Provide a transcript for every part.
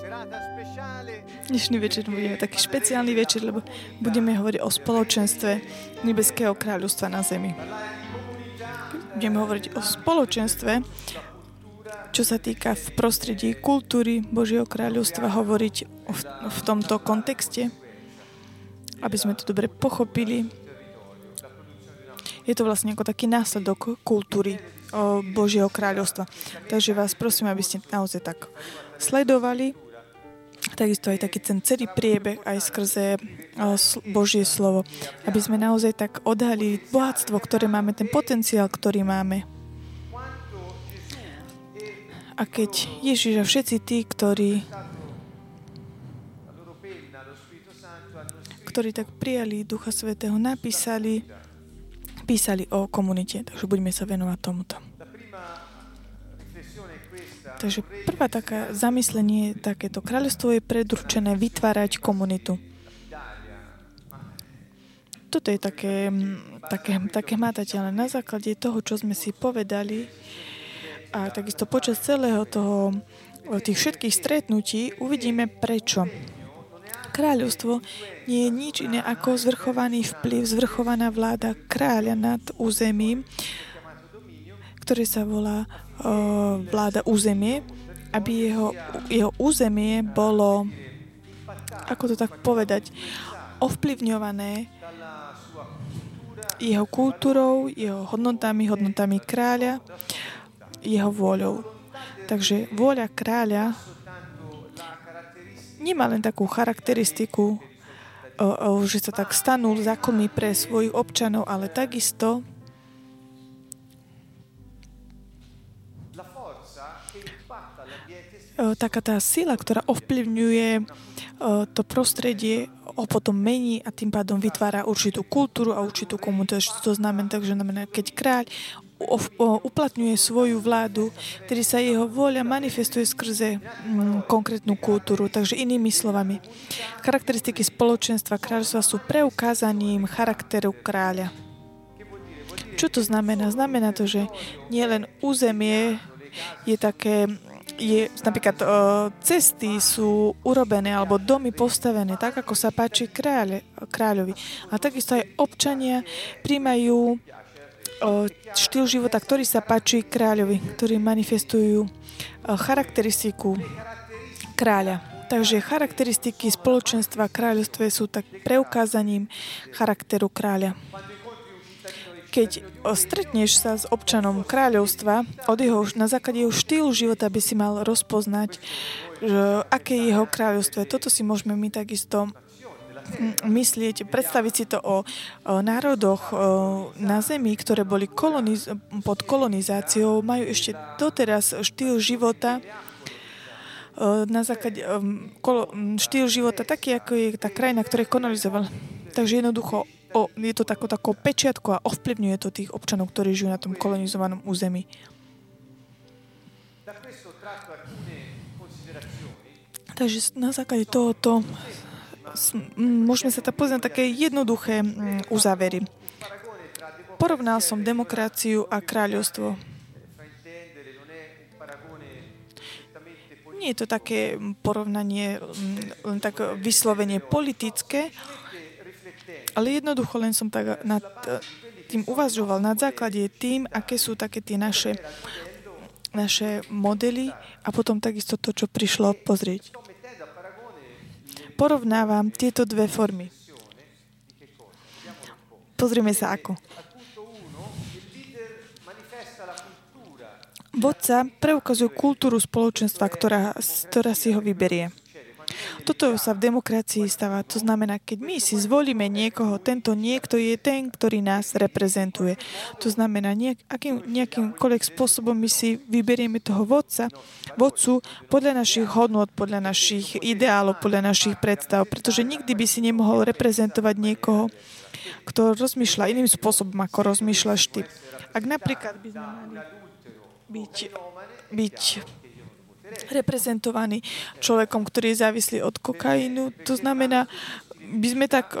Dnešný večer budeme taký špeciálny večer, lebo budeme hovoriť o spoločenstve Nebeského kráľovstva na zemi. Budeme hovoriť o spoločenstve, čo sa týka v prostredí kultúry Božieho kráľovstva, hovoriť v, v tomto kontexte, aby sme to dobre pochopili. Je to vlastne ako taký následok kultúry Božieho kráľovstva. Takže vás prosím, aby ste naozaj tak sledovali takisto aj taký ten celý priebeh aj skrze Božie slovo, aby sme naozaj tak odhalili bohatstvo, ktoré máme, ten potenciál, ktorý máme. A keď Ježiš a všetci tí, ktorí ktorí tak prijali Ducha Svetého, napísali, písali o komunite. Takže budeme sa venovať tomuto. Takže prvá taká zamyslenie takéto. Kráľovstvo je predurčené vytvárať komunitu. Toto je také, také, také matateľné. Na základe toho, čo sme si povedali a takisto počas celého toho, tých všetkých stretnutí uvidíme prečo. Kráľovstvo nie je nič iné ako zvrchovaný vplyv, zvrchovaná vláda kráľa nad územím, ktoré sa volá vláda územie, aby jeho, jeho územie bolo, ako to tak povedať, ovplyvňované jeho kultúrou, jeho hodnotami, hodnotami kráľa, jeho vôľou. Takže vôľa kráľa nemá len takú charakteristiku, že sa tak stanú zákonmi pre svojich občanov, ale takisto taká tá sila, ktorá ovplyvňuje e, to prostredie, ho potom mení a tým pádom vytvára určitú kultúru a určitú komunitu. To znamená, takže znamená, keď kráľ uplatňuje svoju vládu, ktorý sa jeho vôľa manifestuje skrze mm, konkrétnu kultúru. Takže inými slovami, charakteristiky spoločenstva kráľovstva sú preukázaním charakteru kráľa. Čo to znamená? Znamená to, že nielen územie je také je, napríklad o, cesty sú urobené alebo domy postavené tak, ako sa páči kráľe, kráľovi. A takisto aj občania príjmajú o, štýl života, ktorý sa páči kráľovi, ktorí manifestujú o, charakteristiku kráľa. Takže charakteristiky spoločenstva kráľovstve sú tak preukázaním charakteru kráľa keď stretneš sa s občanom kráľovstva, od jeho, na základe jeho štýlu života by si mal rozpoznať, že aké je jeho kráľovstvo. Toto si môžeme my takisto mm, myslieť, predstaviť si to o, o národoch o, na Zemi, ktoré boli koloniz- pod kolonizáciou, majú ešte doteraz štýl života, na základe štýl života taký, ako je tá krajina, ktorá je kolonizovala. Takže jednoducho o, je to tako, takou pečiatko a ovplyvňuje to tých občanov, ktorí žijú na tom kolonizovanom území. Takže na základe tohoto môžeme sa tak pozrieť na také jednoduché uzávery. Porovnal som demokraciu a kráľovstvo. Nie je to také porovnanie len tak vyslovene politické, ale jednoducho len som tak nad tým uvažoval, nad základe tým, aké sú také tie naše, naše modely a potom takisto to, čo prišlo pozrieť. Porovnávam tieto dve formy. Pozrieme sa ako. Vodca preukazuje kultúru spoločenstva, ktorá, ktorá si ho vyberie. Toto sa v demokracii stáva. To znamená, keď my si zvolíme niekoho, tento niekto je ten, ktorý nás reprezentuje. To znamená, nejak, akým, nejakýmkoľvek spôsobom my si vyberieme toho vodca, vodcu podľa našich hodnot, podľa našich ideálov, podľa našich predstav, pretože nikdy by si nemohol reprezentovať niekoho, kto rozmýšľa iným spôsobom, ako rozmýšľaš ty. Ak napríklad by sme mali byť, byť reprezentovaný človekom, ktorý je závislý od kokainu. To znamená, by sme tak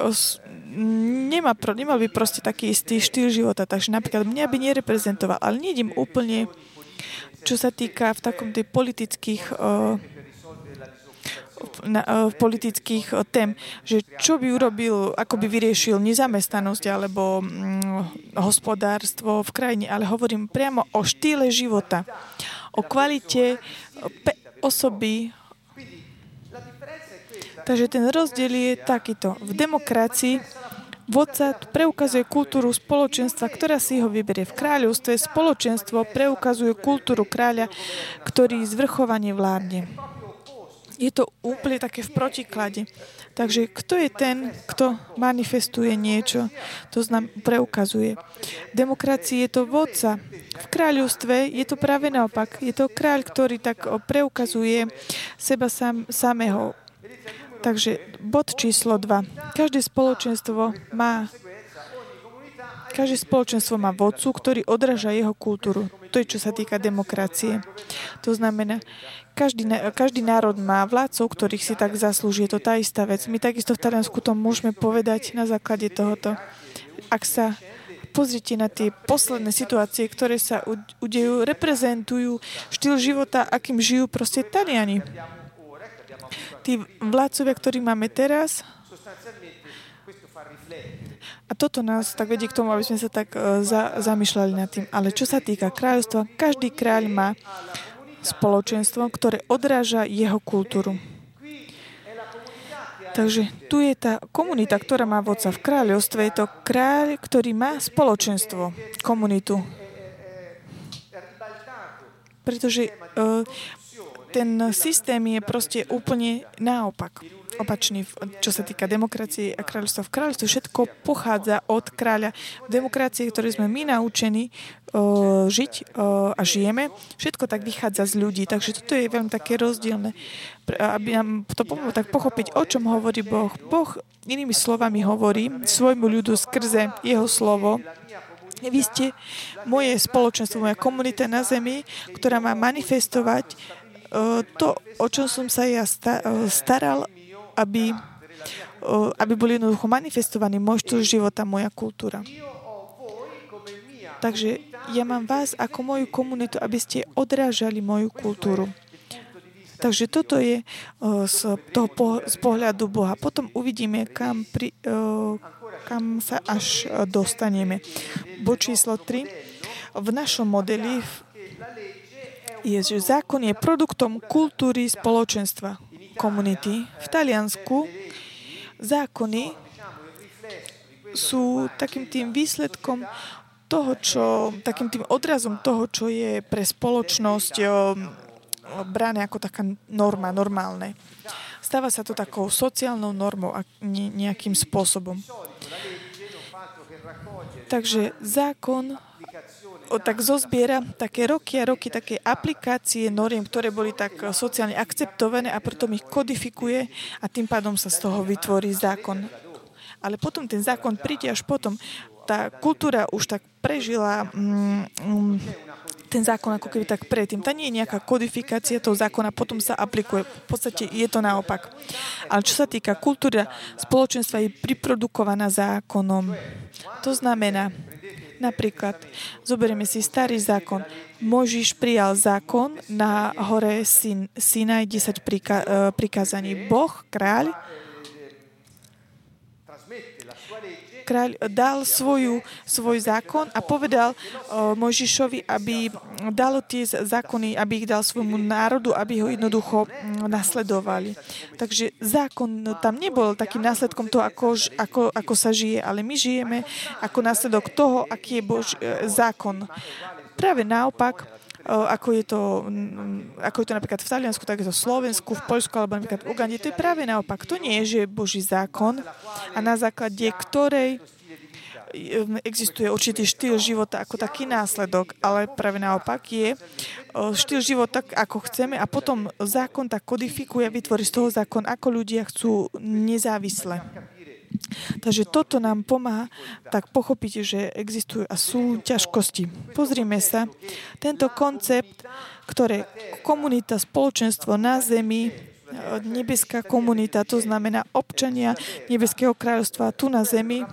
nemá, nemal by proste taký istý štýl života. Takže napríklad mňa by nereprezentoval, ale nejdem úplne, čo sa týka v takom tej politických uh, na, v politických tém, že čo by urobil, ako by vyriešil nezamestnanosť alebo mm, hospodárstvo v krajine, ale hovorím priamo o štýle života, o kvalite pe- osoby. Takže ten rozdiel je takýto. V demokracii Vodca preukazuje kultúru spoločenstva, ktorá si ho vyberie. V kráľovstve spoločenstvo preukazuje kultúru kráľa, ktorý zvrchovane vládne. Je to úplne také v protiklade. Takže kto je ten, kto manifestuje niečo, to znam, preukazuje. V demokracii je to vodca. V kráľovstve je to práve naopak. Je to kráľ, ktorý tak preukazuje seba sam, samého Takže bod číslo 2. Každé spoločenstvo má každé spoločenstvo má vodcu, ktorý odráža jeho kultúru. To je, čo sa týka demokracie. To znamená, každý, každý národ má vládcov, ktorých si tak zaslúži. Je to tá istá vec. My takisto v Taliansku to môžeme povedať na základe tohoto. Ak sa pozrite na tie posledné situácie, ktoré sa udejú, reprezentujú štýl života, akým žijú proste Taliani tí vládcovia, ktorí máme teraz, a toto nás tak vedie k tomu, aby sme sa tak uh, za, zamýšľali nad tým. Ale čo sa týka kráľovstva, každý kráľ má spoločenstvo, ktoré odráža jeho kultúru. Takže tu je tá komunita, ktorá má vodca v kráľovstve. Je to kráľ, ktorý má spoločenstvo, komunitu. Pretože uh, ten systém je proste úplne naopak opačný, čo sa týka demokracie a kráľovstva. V kráľovstve všetko pochádza od kráľa. V demokracii, ktoré sme my naučení uh, žiť uh, a žijeme, všetko tak vychádza z ľudí. Takže toto je veľmi také rozdielne, aby nám to pomohlo tak pochopiť, o čom hovorí Boh. Boh inými slovami hovorí svojmu ľudu skrze jeho slovo, vy ste moje spoločenstvo, moja komunita na zemi, ktorá má manifestovať to, o čom som sa ja staral, aby, aby boli jednoducho manifestovaní štýl života, moja kultúra. Takže ja mám vás ako moju komunitu, aby ste odrážali moju kultúru. Takže toto je z, toho, z pohľadu Boha. Potom uvidíme, kam, pri, kam sa až dostaneme. Bo číslo 3. V našom modeli je, že zákon je produktom kultúry spoločenstva, komunity. V Taliansku zákony sú takým tým výsledkom toho, čo, takým tým odrazom toho, čo je pre spoločnosť bráne ako taká norma, normálne. Stáva sa to takou sociálnou normou a nejakým spôsobom. Takže zákon tak zozbiera také roky a roky také aplikácie noriem, ktoré boli tak sociálne akceptované a potom ich kodifikuje a tým pádom sa z toho vytvorí zákon. Ale potom ten zákon príde až potom. Tá kultúra už tak prežila mm, mm, ten zákon ako keby tak predtým. To nie je nejaká kodifikácia toho zákona, potom sa aplikuje. V podstate je to naopak. Ale čo sa týka kultúra spoločenstva, je priprodukovaná zákonom. To znamená, Napríklad, zoberieme si starý zákon. Možiš prijal zákon na hore Sin, Sinaj 10 prika, e, prikázaní. Boh, kráľ, kráľ dal svoju, svoj zákon a povedal Mojžišovi, aby dal tie zákony, aby ich dal svojmu národu, aby ho jednoducho nasledovali. Takže zákon tam nebol takým následkom toho, ako, ako, ako sa žije, ale my žijeme ako následok toho, aký je Bož, uh, zákon. Práve naopak, ako je, to, ako je to napríklad v Taliansku, tak je to v Slovensku, v Poľsku alebo napríklad v Ugande. To je práve naopak. To nie je, že je Boží zákon a na základe ktorej existuje určitý štýl života ako taký následok, ale práve naopak je štýl života, ako chceme a potom zákon tak kodifikuje vytvorí z toho zákon, ako ľudia chcú nezávisle. Takže toto nám pomáha tak pochopiť, že existujú a sú ťažkosti. Pozrime sa, tento koncept, ktoré komunita, spoločenstvo na zemi, nebeská komunita, to znamená občania Nebeského kráľovstva tu na zemi,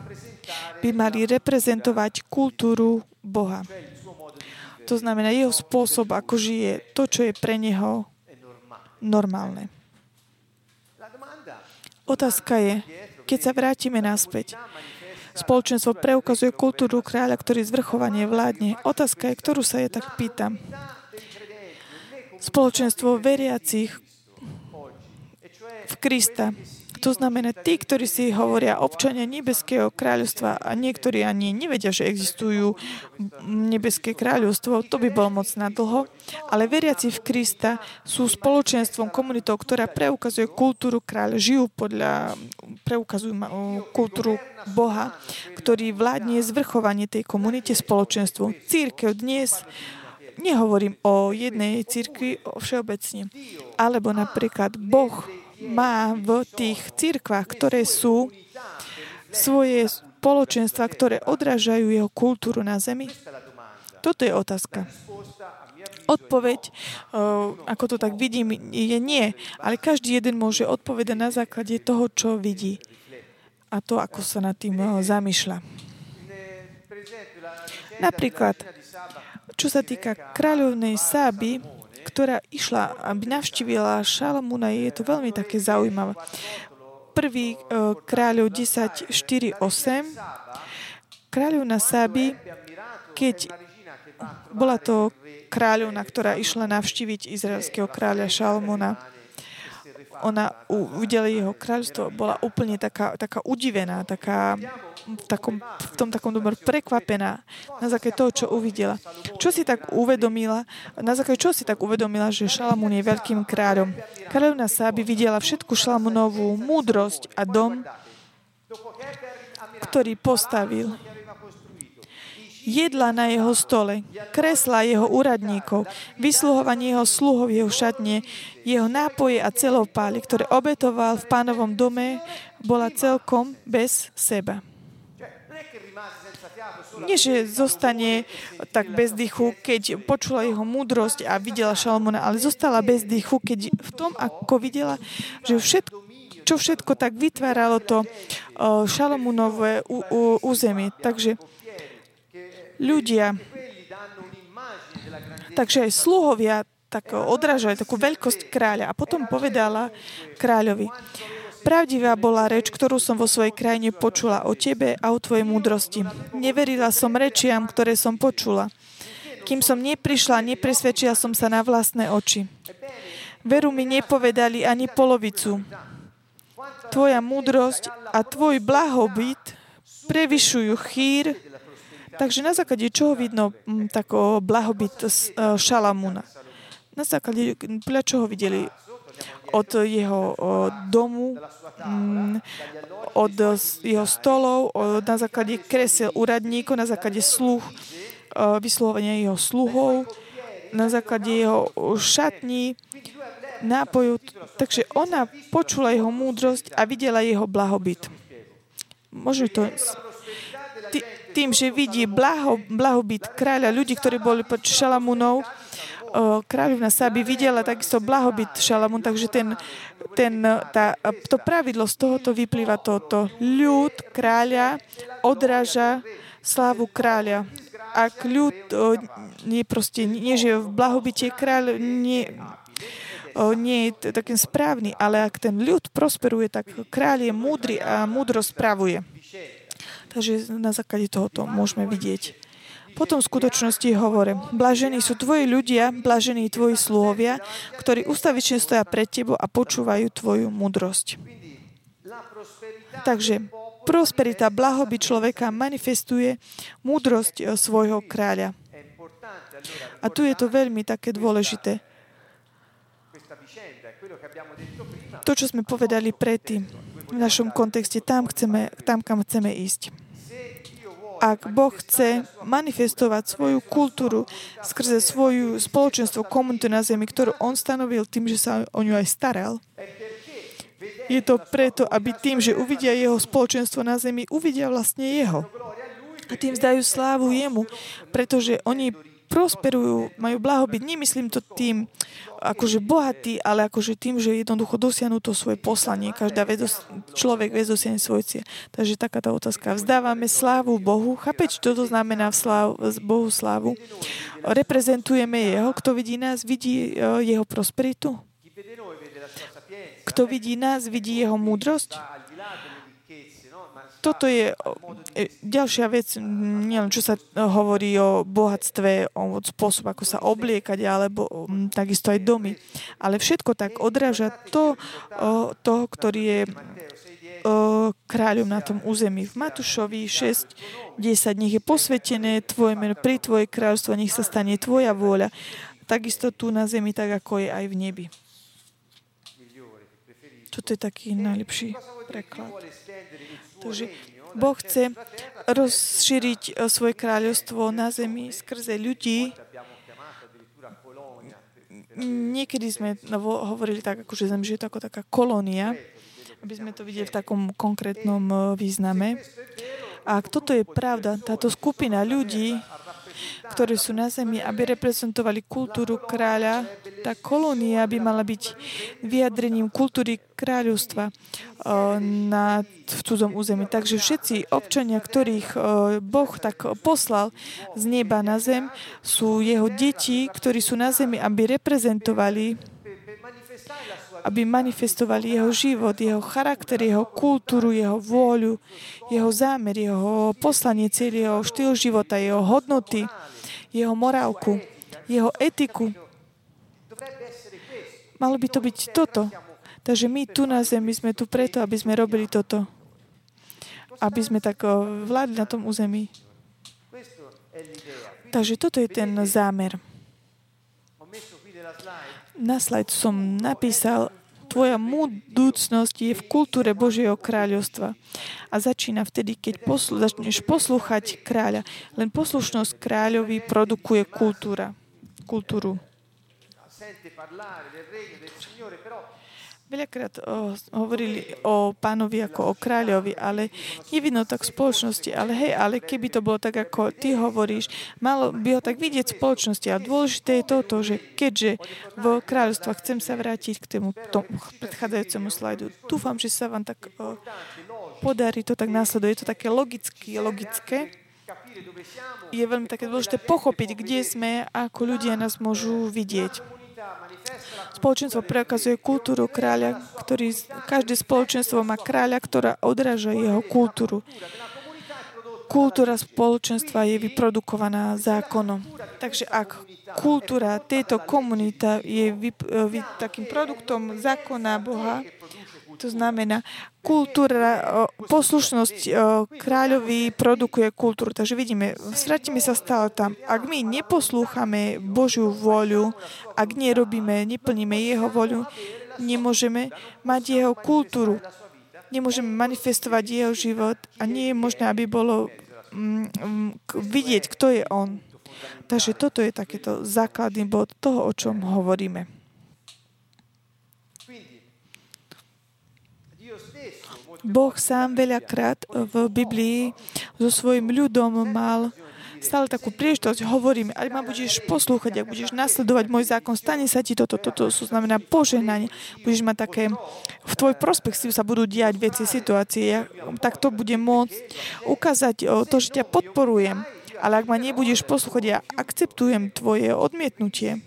by mali reprezentovať kultúru Boha. To znamená jeho spôsob, ako žije, to, čo je pre neho normálne. Otázka je, keď sa vrátime naspäť, spoločenstvo preukazuje kultúru kráľa, ktorý zvrchovanie vládne. Otázka je, ktorú sa ja tak pýtam. Spoločenstvo veriacich v Krista, to znamená, tí, ktorí si hovoria občania nebeského kráľovstva a niektorí ani nevedia, že existujú nebeské kráľovstvo, to by bolo moc na dlho, ale veriaci v Krista sú spoločenstvom, komunitou, ktorá preukazuje kultúru kráľa, žijú podľa, preukazujú kultúru Boha, ktorý vládne zvrchovanie tej komunite spoločenstvu. Církev dnes nehovorím o jednej církvi všeobecne. Alebo napríklad Boh má v tých cirkvách, ktoré sú svoje spoločenstva, ktoré odrážajú jeho kultúru na zemi? Toto je otázka. Odpoveď, ako to tak vidím, je nie, ale každý jeden môže odpovedať na základe toho, čo vidí a to, ako sa nad tým zamýšľa. Napríklad, čo sa týka kráľovnej Sáby, ktorá išla, aby navštívila Šalamúna, je to veľmi také zaujímavé. Prvý uh, kráľov 10, 4, 8. Kráľovna Sáby, keď bola to kráľovna, ktorá išla navštíviť izraelského kráľa Šalmúna, ona uvidela jeho kráľstvo, bola úplne taká, taká udivená, taká v, takom, v tom takom dobre prekvapená na základe toho, čo uvidela. Čo si tak uvedomila, na základe čo si tak uvedomila, že Šalamún je veľkým kráľom. Kráľovna Sáby videla všetku Šalamúnovú múdrosť a dom, ktorý postavil jedla na jeho stole, kresla jeho úradníkov, vysluhovanie jeho sluhov jeho šatne, jeho nápoje a celopály, ktoré obetoval v pánovom dome, bola celkom bez seba. Nie, že zostane tak bez dychu, keď počula jeho múdrosť a videla Šalmona, ale zostala bez dychu, keď v tom, ako videla, že všetko, čo všetko tak vytváralo to Šalomúnové územie. Takže ľudia, takže aj sluhovia tak odrážali takú veľkosť kráľa. A potom povedala kráľovi, Pravdivá bola reč, ktorú som vo svojej krajine počula o tebe a o tvojej múdrosti. Neverila som rečiam, ktoré som počula. Kým som neprišla, nepresvedčila som sa na vlastné oči. Veru mi nepovedali ani polovicu. Tvoja múdrosť a tvoj blahobyt prevyšujú chýr, Takže na základe čoho vidno m, tak o, blahobyt uh, Šalamúna? Na základe, podľa čoho videli od jeho domu, mm, od jeho stolov, na základe kresel úradníkov, na základe sluh, vyslovenia jeho sluhov, na základe jeho šatní, nápoju. Takže ona počula jeho múdrosť a videla jeho blahobyt. Môže to tým, že vidí blaho, blahobyt kráľa, ľudí, ktorí boli pod Šalamúnou, kráľovna Saby videla takisto blahobyt Šalamún, takže ten, ten, tá, to pravidlo z tohoto vyplýva toto. Ľud kráľa odráža slávu kráľa. Ak ľud o, nie proste nežije v blahobite, kráľ nie, o, nie je takým správny, ale ak ten ľud prosperuje, tak kráľ je múdry a múdro spravuje. Takže na základe tohoto môžeme vidieť potom v skutočnosti hovorí, blažení sú tvoji ľudia, blažení tvoji sluhovia, ktorí ustavične stoja pred tebou a počúvajú tvoju múdrosť. Takže prosperita, blahoby človeka manifestuje múdrosť eh, svojho kráľa. A tu je to veľmi také dôležité. To, čo sme povedali predtým, v našom kontexte, tam, chceme, tam kam chceme ísť ak Boh chce manifestovať svoju kultúru skrze svoju spoločenstvo, komunitu na zemi, ktorú On stanovil tým, že sa o ňu aj staral, je to preto, aby tým, že uvidia jeho spoločenstvo na zemi, uvidia vlastne jeho. A tým zdajú slávu jemu, pretože oni prosperujú, majú blahobyt. Nemyslím to tým, akože bohatý, ale akože tým, že jednoducho dosiahnu to svoje poslanie. Každá vec, človek vie dosiahnuť svoj cieľ. Takže taká tá otázka. Vzdávame slávu Bohu. Chápete, čo to znamená v slávu, Bohu slávu? Reprezentujeme Jeho. Kto vidí nás, vidí e, Jeho prosperitu. kto vidí nás, vidí jeho múdrosť. Toto je e, ďalšia vec, nielen čo sa hovorí o bohatstve, o spôsob, ako sa obliekať, alebo takisto aj domy. Ale všetko tak odráža to, toho, ktorý je kráľom na tom území. V Matušovi 6, 10, nech je posvetené tvoje meno pri tvoje kráľstvo, nech sa stane tvoja vôľa. Takisto tu na zemi, tak ako je aj v nebi. Čo to je taký najlepší preklad? Takže Boh chce rozšíriť e, svoje kráľovstvo na zemi skrze ľudí. Niekedy sme hovorili tak, ako že zem že je to ako taká kolónia aby sme to videli v takom konkrétnom e, význame. A ak toto je pravda, táto skupina ľudí, ktorí sú na zemi, aby reprezentovali kultúru kráľa, tá kolónia by mala byť vyjadrením kultúry kráľovstva e, na, v cudzom území. Takže všetci občania, ktorých e, Boh tak poslal z neba na zem, sú jeho deti, ktorí sú na zemi, aby reprezentovali aby manifestovali jeho život, jeho charakter, jeho kultúru, jeho vôľu, jeho zámer, jeho poslanie, celý jeho štýl života, jeho hodnoty, jeho morálku, jeho etiku. Malo by to byť toto. Takže my tu na zemi sme tu preto, aby sme robili toto. Aby sme tak vládli na tom území. Takže toto je ten zámer. Na slajd som napísal tvoja budúcnosť je v kultúre Božieho kráľovstva. A začína vtedy, keď poslu, začneš poslúchať kráľa. Len poslušnosť kráľovi produkuje kultúra, kultúru. Veľakrát o, hovorili o pánovi ako o kráľovi, ale nevidno tak v spoločnosti. Ale hej, ale keby to bolo tak, ako ty hovoríš, malo by ho tak vidieť v spoločnosti. A dôležité je toto, že keďže v kráľovstva chcem sa vrátiť k tomu, tomu predchádzajúcemu slajdu. Dúfam, že sa vám tak o, podarí to tak následuje. Je to také logicky, logické. Je veľmi také dôležité pochopiť, kde sme ako ľudia nás môžu vidieť. Spoločenstvo preukazuje kultúru kráľa, ktorý, každé spoločenstvo má kráľa, ktorá odráža jeho kultúru. Kultúra spoločenstva je vyprodukovaná zákonom. Takže ak kultúra tejto komunita je vy, vy, takým produktom zákona Boha, to znamená, kultúra, poslušnosť kráľovi produkuje kultúru. Takže vidíme, stratíme sa stále tam. Ak my neposlúchame Božiu voľu, ak nerobíme, neplníme Jeho voľu, nemôžeme mať Jeho kultúru. Nemôžeme manifestovať Jeho život a nie je možné, aby bolo mm, mm, vidieť, kto je On. Takže toto je takéto základný bod toho, o čom hovoríme. Boh sám veľakrát v Biblii so svojim ľudom mal stále takú príležitosť, hovorím, ak ma budeš poslúchať, ak budeš nasledovať môj zákon, stane sa ti toto, toto sú znamená požehnanie. Budeš mať také, v tvoj prospech sa budú diať veci, situácie, ja, tak to bude môcť ukázať to, že ťa podporujem. Ale ak ma nebudeš poslúchať, ja akceptujem tvoje odmietnutie.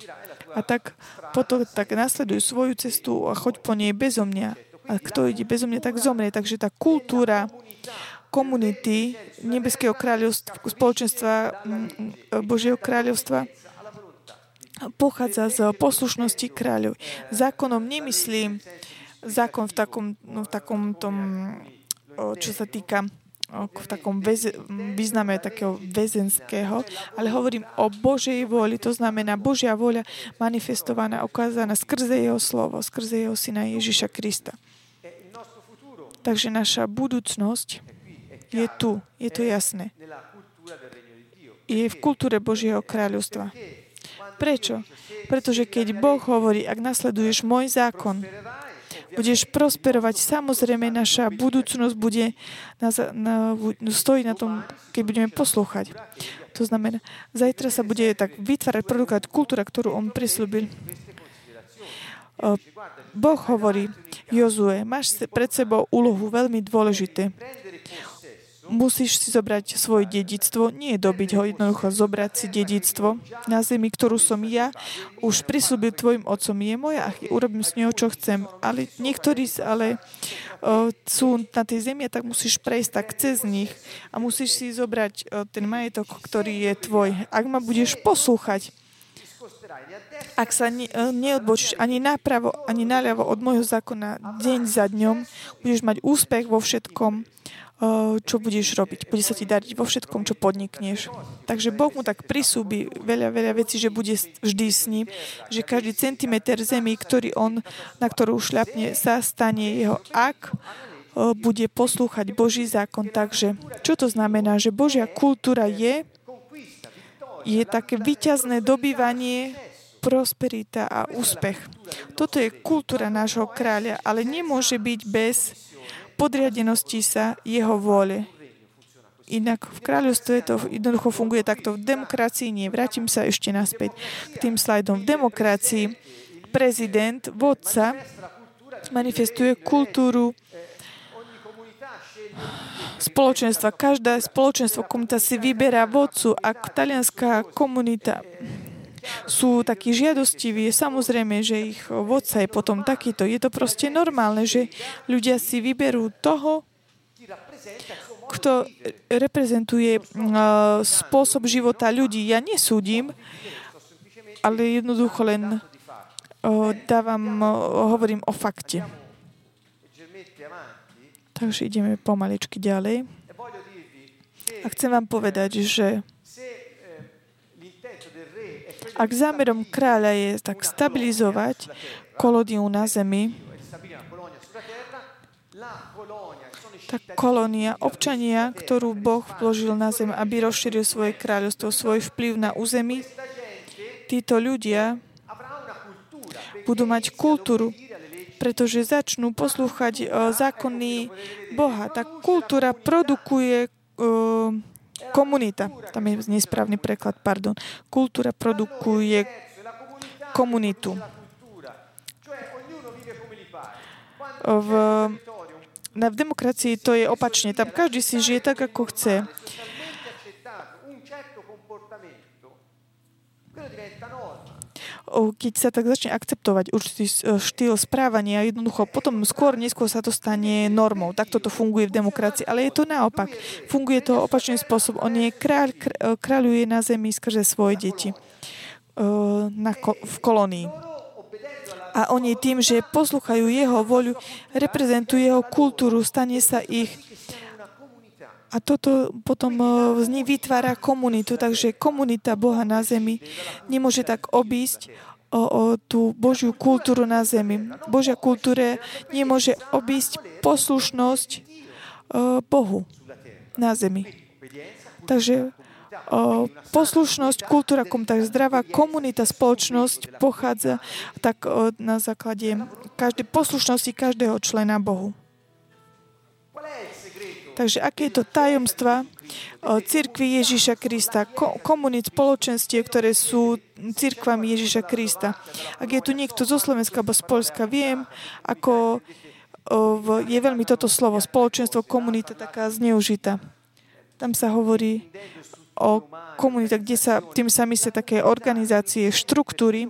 A tak potom tak nasleduj svoju cestu a choď po nej bezo mňa. A kto ide bezo mňa, tak zomrie. Takže tá kultúra komunity Nebeského kráľovstva, spoločenstva Božieho kráľovstva pochádza z poslušnosti kráľov. Zákonom nemyslím zákon v takom, no, v takom tom, čo sa týka v takom väze, význame takého väzenského, ale hovorím o Božej vôli, to znamená Božia vôľa manifestovaná, ukázaná skrze Jeho slovo, skrze Jeho Syna Ježiša Krista. Takže naša budúcnosť je tu, je to jasné. Je v kultúre Božieho kráľovstva. Prečo? Pretože keď Boh hovorí, ak nasleduješ môj zákon, budeš prosperovať, samozrejme naša budúcnosť bude na, na, stojí na tom, keď budeme poslúchať. To znamená, zajtra sa bude tak vytvárať, produkovať kultúra, ktorú on prislúbil. Boh hovorí, Jozue, máš pred sebou úlohu veľmi dôležité. musíš si zobrať svoje dedictvo, nie dobiť ho, jednoducho zobrať si dedictvo na zemi, ktorú som ja už prislúbil tvojim otcom. Je moja a urobím s ňou, čo chcem. Ale niektorí ale o, sú na tej zemi tak musíš prejsť tak cez nich a musíš si zobrať o, ten majetok, ktorý je tvoj. Ak ma budeš poslúchať, ak sa ne, neodbočíš ani napravo, ani naľavo od môjho zákona deň za dňom, budeš mať úspech vo všetkom, čo budeš robiť. Bude sa ti dariť vo všetkom, čo podnikneš. Takže Boh mu tak prisúbi veľa, veľa vecí, že bude vždy s ním, že každý centimeter zemi, ktorý on, na ktorú šľapne, sa stane jeho, ak bude poslúchať Boží zákon. Takže čo to znamená? Že Božia kultúra je, je také vyťazné dobývanie prosperita a úspech. Toto je kultúra nášho kráľa, ale nemôže byť bez podriadenosti sa jeho vôle. Inak v kráľovstve to jednoducho funguje takto. V demokracii nie. Vrátim sa ešte naspäť k tým slajdom. V demokracii prezident, vodca manifestuje kultúru spoločenstva. Každá spoločenstvo, komunita si vyberá vodcu. Ak talianská komunita sú takí žiadostiví. Samozrejme, že ich vodca je potom takýto. Je to proste normálne, že ľudia si vyberú toho, kto reprezentuje uh, spôsob života ľudí. Ja nesúdim, ale jednoducho len uh, dávam, uh, hovorím o fakte. Takže ideme pomaličky ďalej. A chcem vám povedať, že ak zámerom kráľa je tak stabilizovať kolóniu na zemi, tak kolónia, občania, ktorú Boh vložil na zem, aby rozšíril svoje kráľovstvo, svoj vplyv na území, títo ľudia budú mať kultúru, pretože začnú poslúchať uh, zákony Boha. Tá kultúra produkuje uh, Komunita, tam je nesprávny preklad, pardon. Kultúra produkuje komunitu. V, na, v demokracii to je opačne. Tam každý si žije tak, ako chce keď sa tak začne akceptovať určitý e, štýl správania, jednoducho potom skôr, neskôr sa to stane normou. Takto to funguje v demokracii. Ale je to naopak. Funguje to opačným spôsobom. On je kráľ, e, kráľuje na zemi skrze svoje deti e, na, v kolónii. A oni tým, že poslúchajú jeho voľu, reprezentujú jeho kultúru, stane sa ich a toto potom z nich vytvára komunitu, takže komunita Boha na zemi nemôže tak obísť o, o tú Božiu kultúru na zemi. Božia kultúra nemôže obísť poslušnosť o, Bohu na zemi. Takže o, poslušnosť, kultúra, kom, tak zdravá komunita, spoločnosť pochádza tak o, na základe každej poslušnosti každého člena Bohu. Takže aké je to tajomstva církvy Ježíša Krista, komunit spoločenstie, ktoré sú církvami Ježíša Krista. Ak je tu niekto zo Slovenska alebo z Polska, viem, ako je veľmi toto slovo, spoločenstvo, komunita taká zneužitá. Tam sa hovorí o komunitách, kde sa, tým sa myslia také organizácie, štruktúry,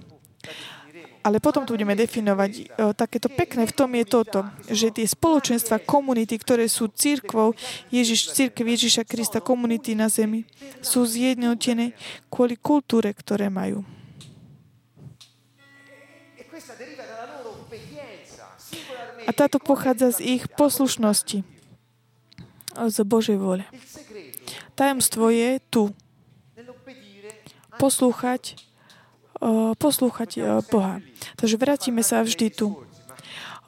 ale potom tu budeme definovať. E, takéto pekné v tom je toto, že tie spoločenstva, komunity, ktoré sú církvou, Ježiš, církev Ježiša Krista, komunity na zemi, sú zjednotené kvôli kultúre, ktoré majú. A táto pochádza z ich poslušnosti, z Božej vôle. Tajomstvo je tu. Poslúchať poslúchať Boha. Takže vrátime sa vždy tu.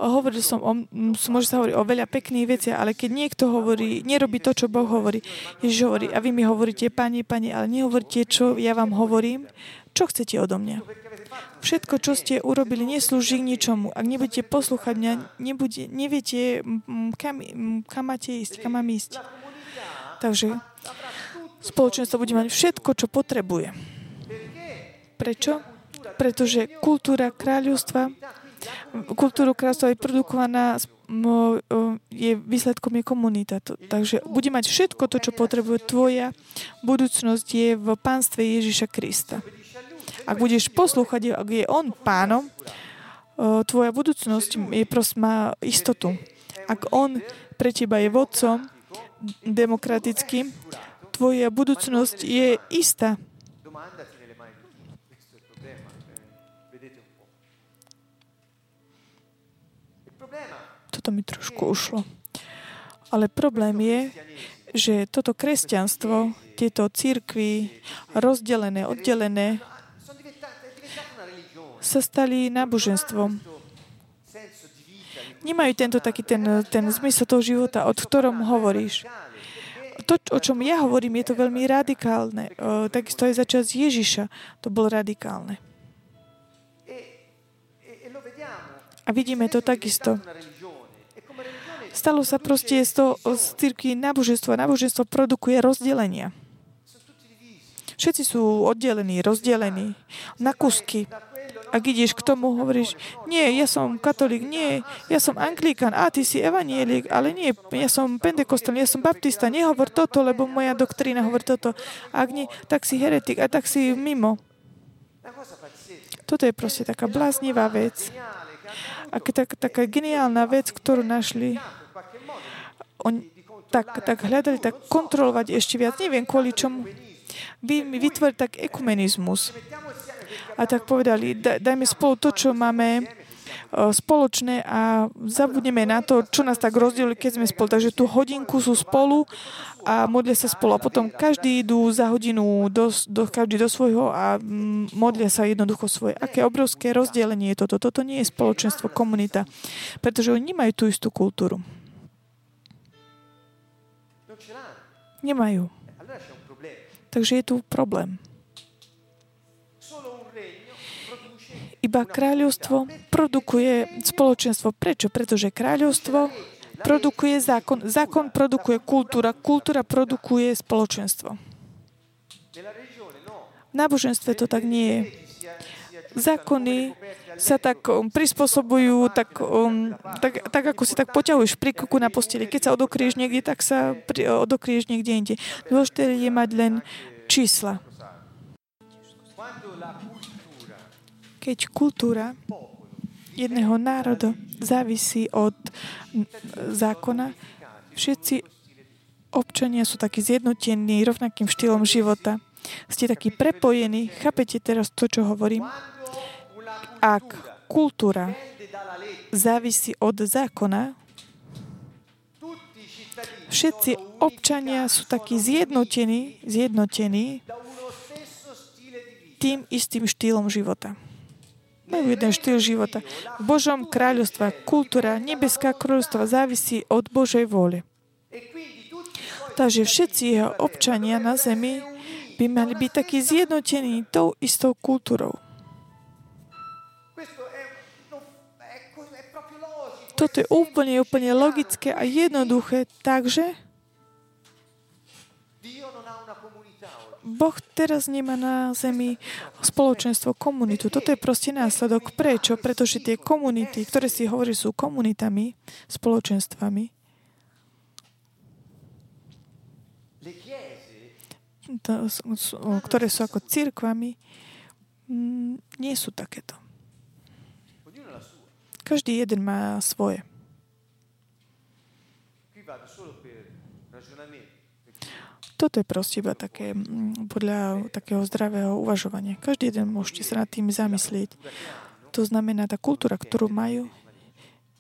Hovoril som, o, môže sa hovoriť o veľa pekných veciach, ale keď niekto hovorí, nerobí to, čo Boh hovorí. Ježiš hovorí, a vy mi hovoríte, pani, pani, ale nehovoríte, čo ja vám hovorím, čo chcete odo mňa. Všetko, čo ste urobili, neslúži k ničomu. Ak nebudete poslúchať mňa, nebude, neviete, kam, kam máte ísť, kam mám ísť. Takže spoločenstvo bude mať všetko, čo potrebuje. Prečo? Pretože kultúra kráľovstva kultúru kráľovstva je produkovaná, je výsledkom je komunita. Takže bude mať všetko to, čo potrebuje tvoja budúcnosť je v pánstve Ježiša Krista. Ak budeš poslúchať, ak je On pánom, tvoja budúcnosť je prost, má istotu. Ak On pre teba je vodcom demokratickým, tvoja budúcnosť je istá. Toto mi trošku ušlo. Ale problém je, že toto kresťanstvo, tieto církvy, rozdelené, oddelené, sa stali náboženstvom. Nemajú tento taký ten, ten zmysel toho života, od ktorom hovoríš. To, o čom ja hovorím, je to veľmi radikálne. O, takisto aj za čas Ježiša to bolo radikálne. A vidíme to takisto. Stalo sa proste z, toho, z círky náboženstvo. Náboženstvo produkuje rozdelenia. Všetci sú oddelení, rozdelení na kusky. Ak ideš k tomu, hovoríš, nie, ja som katolík, nie, ja som anglikan, a ty si evanielik, ale nie, ja som pentekostal, ja som baptista, nehovor toto, lebo moja doktrína hovorí toto. Ak nie, tak si heretik a tak si mimo. Toto je proste taká bláznivá vec. A tak, taká geniálna vec, ktorú našli on tak, tak hľadali, tak kontrolovať ešte viac. Neviem, kvôli čomu. Vy, vytvorili tak ekumenizmus. A tak povedali, dajme spolu to, čo máme spoločné a zabudneme na to, čo nás tak rozdielili, keď sme spolu. Takže tú hodinku sú spolu a modlia sa spolu. A potom každý idú za hodinu, do, do, každý do svojho a mm, modlia sa jednoducho svoje. Aké obrovské rozdelenie je toto. Toto nie je spoločenstvo, komunita. Pretože oni nemajú tú istú kultúru. Nemajú. Takže je tu problém. Iba kráľovstvo produkuje spoločenstvo. Prečo? Pretože kráľovstvo produkuje zákon. Zákon produkuje kultúra. Kultúra produkuje spoločenstvo. V náboženstve to tak nie je zákony sa tak um, prispôsobujú, tak, um, tak, tak ako si tak poťahuješ pri kuku na posteli. Keď sa odokrieš niekde, tak sa pri, odokrieš niekde inde. Dôležité je mať len čísla. Keď kultúra jedného národa závisí od zákona, všetci občania sú takí zjednotení rovnakým štýlom života. Ste takí prepojení. Chápete teraz to, čo hovorím? Ak kultúra závisí od zákona, všetci občania sú takí zjednotení, zjednotení tým istým štýlom života. Majú jeden štýl života. V Božom kráľovstve kultúra, nebeská kráľovstva závisí od Božej vôle. Takže všetci jeho občania na zemi by mali byť takí zjednotení tou istou kultúrou. Toto je úplne, úplne logické a jednoduché. Takže Boh teraz nemá na zemi spoločenstvo, komunitu. Toto je proste následok. Prečo? Pretože tie komunity, ktoré si hovorí, sú komunitami, spoločenstvami, to, ktoré sú ako církvami, mm, nie sú takéto. Každý jeden má svoje. Toto je proste iba také, mm, podľa takého zdravého uvažovania. Každý jeden môžete sa nad tým zamyslieť. To znamená, tá kultúra, ktorú majú,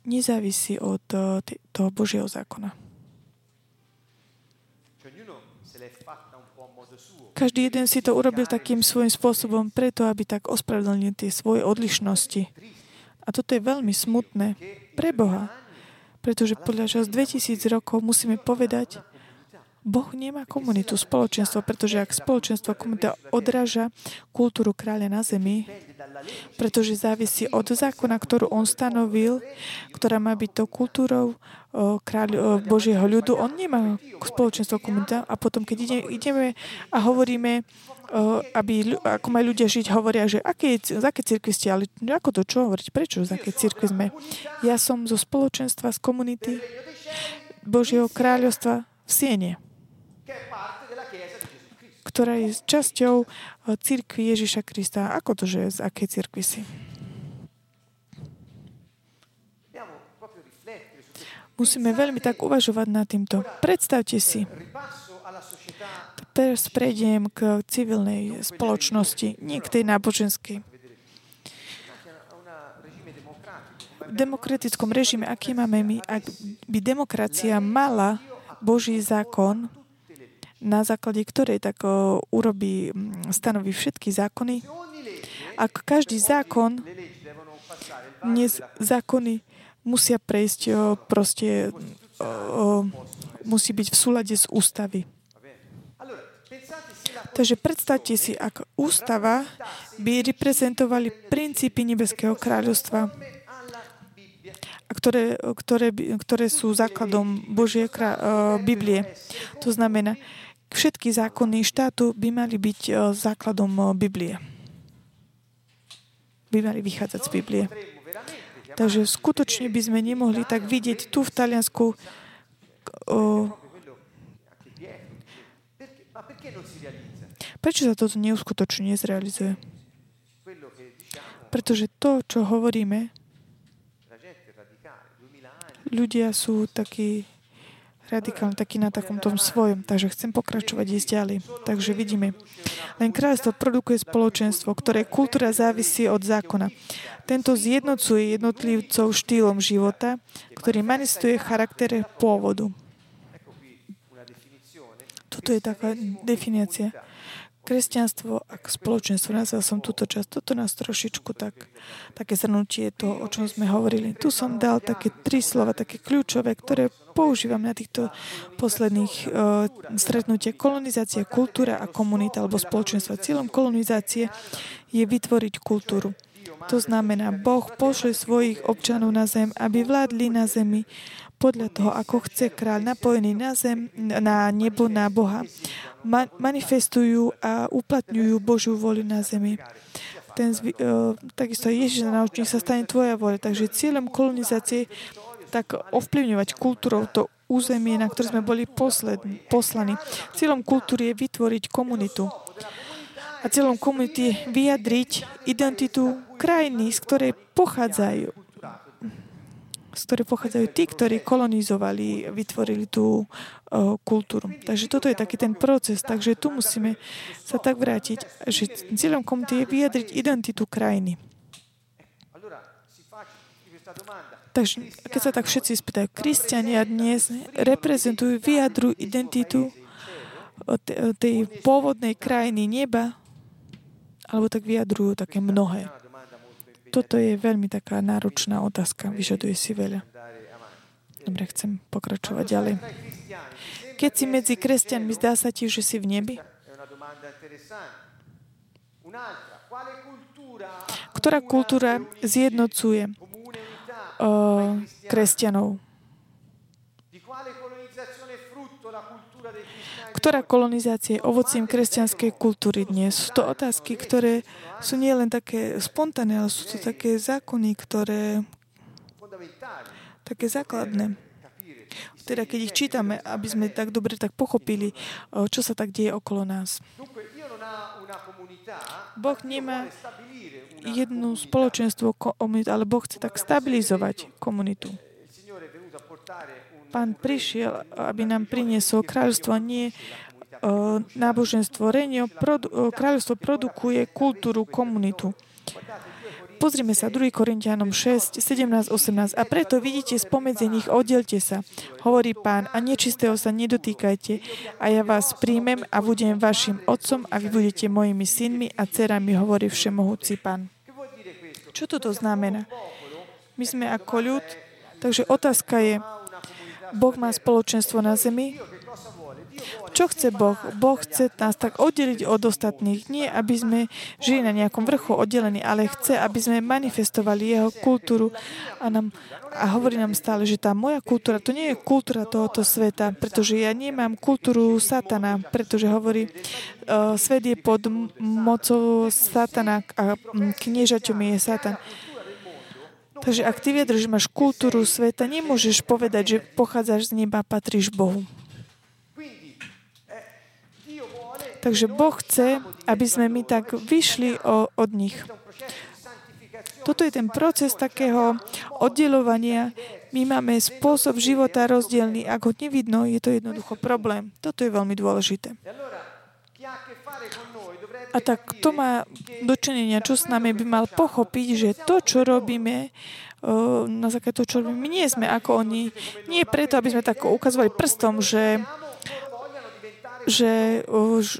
nezávisí od eh, toho Božieho zákona. Každý jeden si to urobil takým svojím spôsobom preto, aby tak ospravedlnil tie svoje odlišnosti. A toto je veľmi smutné pre Boha, pretože podľa čas 2000 rokov musíme povedať, Boh nemá komunitu, spoločenstvo, pretože ak spoločenstvo komunita odráža kultúru kráľa na zemi, pretože závisí od zákona, ktorú on stanovil, ktorá má byť to kultúrou kráľ Božieho ľudu, on nemá spoločenstvo komunita a potom, keď ide, ideme a hovoríme, aby, ako majú ľudia žiť, hovoria, že aké, z aké cirkvi ste, ale ako to, čo hovoriť, prečo, z aké cirkvi sme. Ja som zo spoločenstva, z komunity Božieho kráľovstva v Siene ktorá je časťou církvy Ježiša Krista. Ako to, že z akej církvy si? Musíme veľmi tak uvažovať nad týmto. Predstavte si, teraz prejdem k civilnej spoločnosti, nie k tej náboženskej. V demokratickom režime, aký máme my, ak by demokracia mala Boží zákon, na základe ktorej tak urobí, stanoví všetky zákony. Ak každý zákon, dnes zákony musia prejsť proste, musí byť v súlade s ústavy. Takže predstavte si, ak ústava by reprezentovali princípy Nebeského kráľovstva, ktoré, ktoré, ktoré sú základom Božie krá, Biblie. To znamená, Všetky zákony štátu by mali byť e, základom e, Biblie. By mali vychádzať z Biblie. Takže skutočne by sme nemohli tak vidieť tu v Taliansku o, Prečo sa toto neuskutočne nezrealizuje? Pretože to, čo hovoríme, ľudia sú takí radikálne taký na takom tom svojom. Takže chcem pokračovať ísť ďalej. Takže vidíme. Len kráľstvo produkuje spoločenstvo, ktoré kultúra závisí od zákona. Tento zjednocuje jednotlivcov štýlom života, ktorý manifestuje charakter pôvodu. Toto je taká definícia kresťanstvo ako spoločenstvo. Nazval som túto časť. Toto nás trošičku tak, také zhrnutie to, o čom sme hovorili. Tu som dal také tri slova, také kľúčové, ktoré používam na týchto posledných uh, stretnutiach. Kolonizácia, kultúra a komunita alebo spoločenstvo. Cieľom kolonizácie je vytvoriť kultúru. To znamená, Boh pošle svojich občanov na zem, aby vládli na zemi podľa toho, ako chce kráľ napojený na zem, na nebo, na Boha. Ma- manifestujú a uplatňujú Božiu volu na zemi. Ten zvi- uh, takisto Ježiš naučí sa stane tvoja voľa. Takže cieľom kolonizácie tak ovplyvňovať kultúrou to územie, na ktoré sme boli posled, poslaní. Cieľom kultúry je vytvoriť komunitu. A cieľom komunity je vyjadriť identitu krajiny, z ktorej pochádzajú z ktorej pochádzajú tí, ktorí kolonizovali, vytvorili tú kultúru. Takže toto je taký ten proces. Takže tu musíme sa tak vrátiť, že cieľom komunity je vyjadriť identitu krajiny. Takže keď sa tak všetci spýtajú, kresťania dnes reprezentujú, vyjadrujú identitu tej pôvodnej krajiny neba, alebo tak vyjadrujú také mnohé. Toto je veľmi taká náročná otázka, vyžaduje si veľa. Dobre, chcem pokračovať ďalej. Keď si medzi kresťanmi, zdá sa ti, že si v nebi? Ktorá kultúra zjednocuje uh, kresťanov? Ktorá kolonizácia je ovocím kresťanskej kultúry dnes? Sú to otázky, ktoré sú nie len také spontánne, ale sú to také zákony, ktoré také základné. Teda keď ich čítame, aby sme tak dobre tak pochopili, čo sa tak deje okolo nás. Boh nemá jednu spoločenstvo, ale Boh chce tak stabilizovať komunitu. Pán prišiel, aby nám priniesol kráľstvo, nie náboženstvo. Renio, produ, kráľovstvo produkuje kultúru, komunitu. Pozrime sa 2 Korintianom 6, 17, 18. A preto vidíte spomedzi nich, oddielte sa, hovorí pán, a nečistého sa nedotýkajte, a ja vás príjmem a budem vašim otcom a vy budete mojimi synmi a dcerami, hovorí všemohúci pán. Čo toto znamená? My sme ako ľud, takže otázka je, Boh má spoločenstvo na zemi. Čo chce Boh? Boh chce nás tak oddeliť od ostatných. Nie, aby sme žili na nejakom vrchu oddelení, ale chce, aby sme manifestovali jeho kultúru a, nám, a hovorí nám stále, že tá moja kultúra, to nie je kultúra tohoto sveta, pretože ja nemám kultúru satana, pretože hovorí, uh, svet je pod mocou satana a kniežaťom je satan. Takže ak ty že máš kultúru sveta, nemôžeš povedať, že pochádzaš z neba patríš Bohu. Takže Boh chce, aby sme my tak vyšli od nich. Toto je ten proces takého oddelovania. My máme spôsob života rozdielný. Ak ho nevidno, je to jednoducho problém. Toto je veľmi dôležité. A tak to má dočinenia, čo s nami by mal pochopiť, že to, čo robíme, na základe toho, čo robíme, my nie sme ako oni. Nie preto, aby sme tak ukazovali prstom, že, že,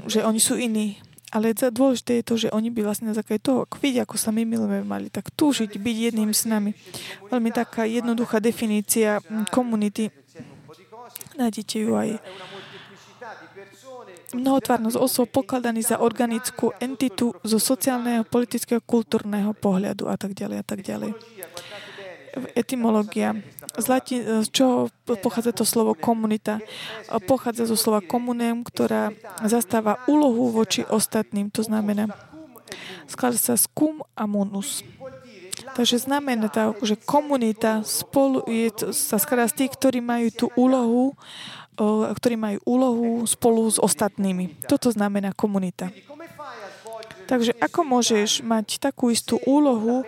že oni sú iní. Ale dôležité je to, že oni by vlastne na základe toho, ako vidia, ako sa my milujeme, mali tak túžiť byť jedným s nami. Veľmi taká jednoduchá definícia komunity. Nájdete ju aj mnohotvárnosť osôb pokladaný za organickú entitu zo sociálneho, politického, kultúrneho pohľadu a tak ďalej a tak ďalej. Etymológia. Z, latin, z čoho pochádza to slovo komunita? Pochádza zo slova komunem, ktorá zastáva úlohu voči ostatným. To znamená, skladá sa skum a munus. Takže znamená to, že komunita spolu je, sa skladá z tých, ktorí majú tú úlohu ktorí majú úlohu spolu s ostatnými. Toto znamená komunita. Takže ako môžeš mať takú istú úlohu,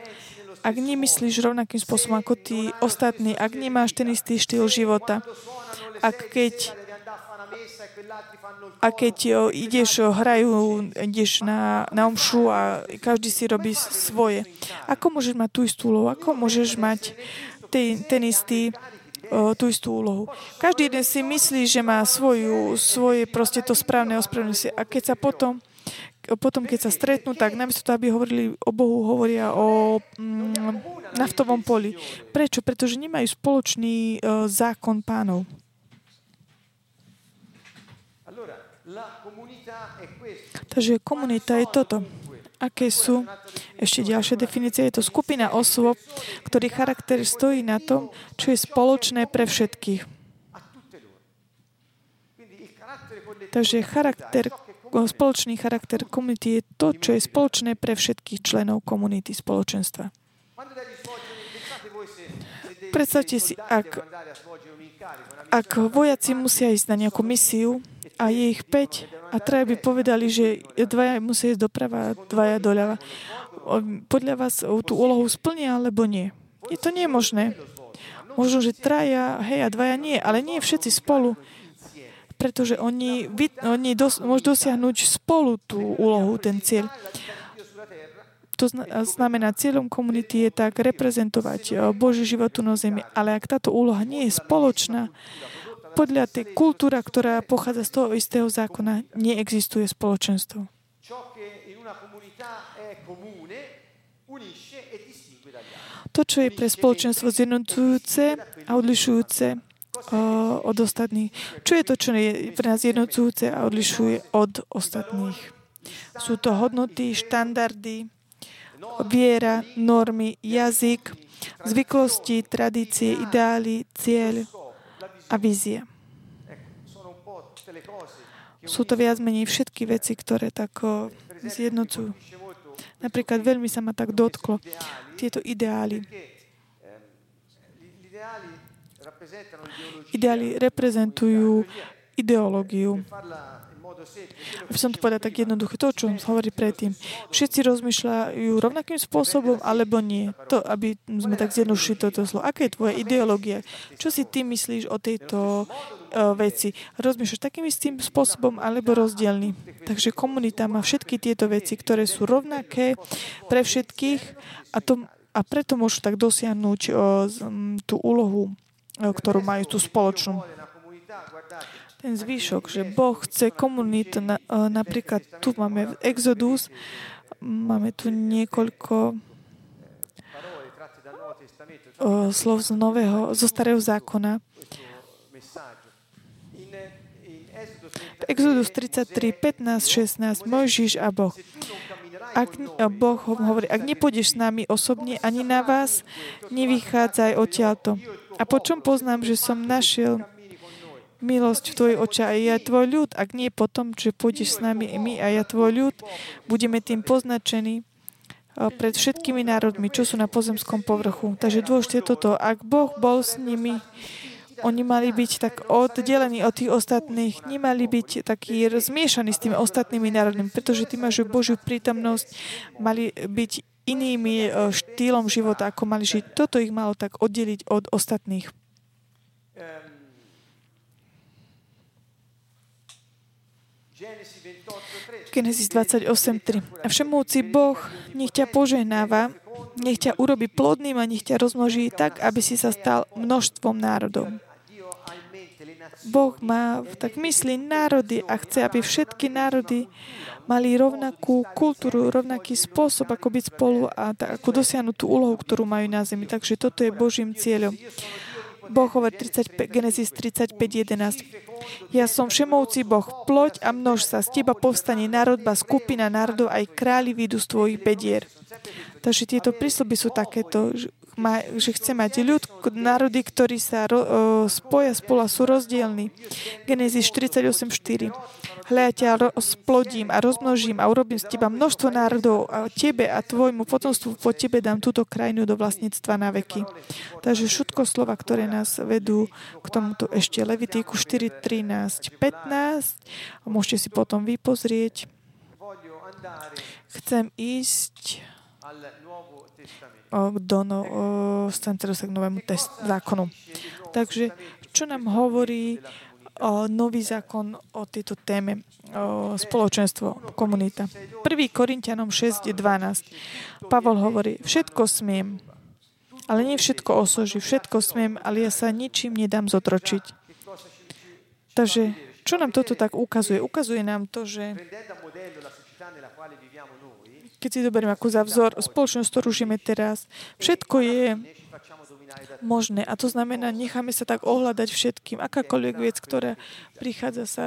ak nemyslíš rovnakým spôsobom ako tí ostatní, ak nemáš ten istý štýl života, ak keď a keď o, ideš, o, hrajú, ideš na, na omšu a každý si robí svoje. Ako môžeš mať tú istú úlohu? Ako môžeš mať ten, ten istý tú istú úlohu. Každý jeden si myslí, že má svoju, svoje proste to správne ospravedlnenie. A keď sa potom potom, keď sa stretnú, tak namiesto toho, aby hovorili o Bohu, hovoria o mm, naftovom poli. Prečo? Pretože nemajú spoločný uh, zákon pánov. Takže komunita je toto aké sú ešte ďalšie definície. Je to skupina osôb, ktorý charakter stojí na tom, čo je spoločné pre všetkých. Takže charakter, spoločný charakter komunity je to, čo je spoločné pre všetkých členov komunity, spoločenstva. Predstavte si, ak, ak vojaci musia ísť na nejakú misiu a je ich 5 a traja by povedali, že dvaja musia ísť doprava a dvaja doľava. Podľa vás tú úlohu splnia alebo nie? Je to nie je možné. Možno, že traja, hej, a dvaja nie, ale nie všetci spolu, pretože oni, oni dos, môžu dosiahnuť spolu tú úlohu, ten cieľ. To znamená, cieľom komunity je tak reprezentovať eh, Boží život tu na zemi. Ale ak táto úloha nie je spoločná, podľa tej kultúra, ktorá pochádza z toho istého zákona, neexistuje spoločenstvo. To, čo je pre spoločenstvo zjednocujúce a odlišujúce od ostatných. Čo je to, čo je pre nás jednocujúce a odlišuje od ostatných? Sú to hodnoty, štandardy, viera, normy, jazyk, zvyklosti, tradície, ideály, cieľ, a vízia. Sú to viac menej všetky veci, ktoré tak zjednocujú. Napríklad veľmi sa ma tak dotklo tieto ideály. Ideály reprezentujú ideológiu. Aby som to povedal tak jednoducho, to, čo hovorí predtým. Všetci rozmýšľajú rovnakým spôsobom, alebo nie. To, aby sme tak zjednodušili toto slovo. Aká je tvoja ideológia? Čo si ty myslíš o tejto uh, veci? Rozmýšľaš takým istým spôsobom, alebo rozdielný? Takže komunita má všetky tieto veci, ktoré sú rovnaké pre všetkých a, to, a preto môžu tak dosiahnuť uh, tú úlohu, ktorú majú tú spoločnú ten zvyšok, že Boh chce komunitu. E, napríklad tu máme Exodus, máme tu niekoľko uh, slov z nového, zo starého zákona. Exodus 33, 15, 16, Mojžiš a Boh. Ak, boh hovorí, ak nepôjdeš s nami osobne ani na vás, nevychádzaj odtiaľto. A po čom poznám, že som našiel milosť v tvojich očiach a ja tvoj ľud, ak nie potom, že pôjdeš s nami i my a ja tvoj ľud, budeme tým poznačení pred všetkými národmi, čo sú na pozemskom povrchu. Takže dôležité toto. Ak Boh bol s nimi, oni mali byť tak oddelení od tých ostatných, nemali byť takí zmiešaní s tými ostatnými národmi, pretože tí máš Božiu prítomnosť, mali byť inými e, štýlom života, ako mali žiť. Toto ich malo tak oddeliť od ostatných. Genesis 28.3. A všemúci Boh nech ťa požehnáva, nech ťa urobi plodným a nech ťa rozmnoží tak, aby si sa stal množstvom národov. Boh má tak myslí národy a chce, aby všetky národy mali rovnakú kultúru, rovnaký spôsob, ako byť spolu a tak, ako dosiahnuť tú úlohu, ktorú majú na zemi. Takže toto je Božím cieľom. Boh hovorí 35, Genesis 35, 11. Ja som všemovci Boh, ploď a množ sa, z teba povstane národba, skupina národov, aj králi výjdu z tvojich bedier. Takže tieto prísľuby sú takéto, že chce mať ľud, národy, ktorí sa ro, spoja spolu a sú rozdielni. Genesis 48.4. Hľa ťa rozplodím a rozmnožím a urobím z teba množstvo národov a tebe a tvojmu potomstvu po tebe dám túto krajinu do vlastníctva na veky. Takže všetko slova, ktoré nás vedú k tomuto ešte Levitíku 4, 13, 15. Môžete si potom vypozrieť. Chcem ísť do no, k novému test, zákonu. Takže čo nám hovorí o, nový zákon o tejto téme, o, spoločenstvo, komunita. 1. Korintianom 6.12. Pavol hovorí, všetko smiem, ale nie všetko osoží, všetko smiem, ale ja sa ničím nedám zotročiť. Takže čo nám toto tak ukazuje? Ukazuje nám to, že keď si zoberiem ako za vzor spoločnosť, ktorú žijeme teraz, všetko je možné. A to znamená, necháme sa tak ohľadať všetkým. Akákoľvek vec, ktorá prichádza sa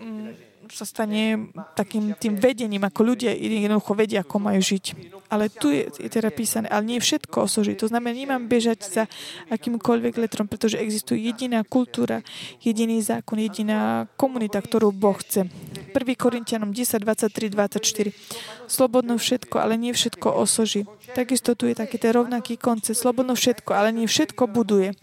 um, sa stane takým tým vedením, ako ľudia jednoducho vedia, ako majú žiť. Ale tu je, je teda písané, ale nie všetko osoží. To znamená, nemám bežať za akýmkoľvek letrom, pretože existuje jediná kultúra, jediný zákon, jediná komunita, ktorú Boh chce. 1. Korintianom 10, 23, 24. Slobodno všetko, ale nie všetko osoží. Takisto tu je taký ten rovnaký koncept. Slobodno všetko, ale nie všetko buduje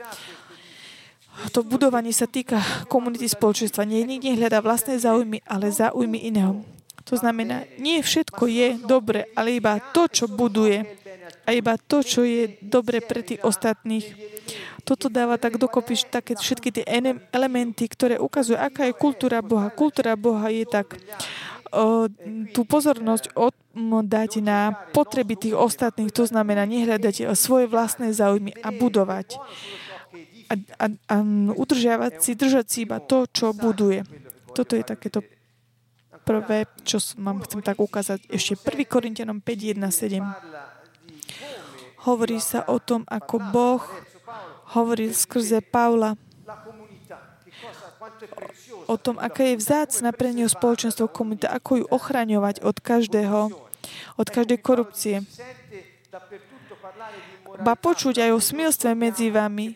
to budovanie sa týka komunity spoločenstva. Nie nikde hľadá vlastné záujmy, ale záujmy iného. To znamená, nie všetko je dobre, ale iba to, čo buduje a iba to, čo je dobre pre tých ostatných. Toto dáva tak dokopy také všetky tie elementy, ktoré ukazujú, aká je kultúra Boha. Kultúra Boha je tak o, tú pozornosť oddať na potreby tých ostatných, to znamená nehľadať svoje vlastné záujmy a budovať a, a, a udržiavať si, držať si iba to, čo buduje. Toto je takéto prvé, čo vám chcem tak ukázať. Ešte 1. Korintianom 5, 1, 7. Hovorí sa o tom, ako Boh hovoril skrze Paula o tom, aké je vzácna pre neho spoločenstvo komunita, ako ju ochraňovať od každého, od každej korupcie. Ba počuť aj o smilstve medzi vami,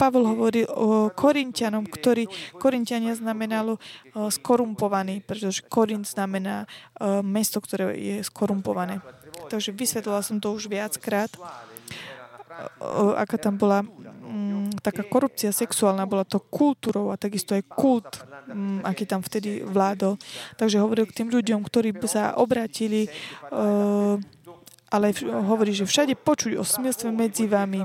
Pavol hovorí o Korintianom, ktorý Korintiania znamenalo skorumpovaný, pretože Korint znamená mesto, ktoré je skorumpované. Takže vysvetlila som to už viackrát, aká tam bola mm, taká korupcia sexuálna, bola to kultúrou a takisto aj kult, mm, aký tam vtedy vládol. Takže hovoril k tým ľuďom, ktorí sa obratili ale hovorí, že všade počuť o smilstve medzi vami.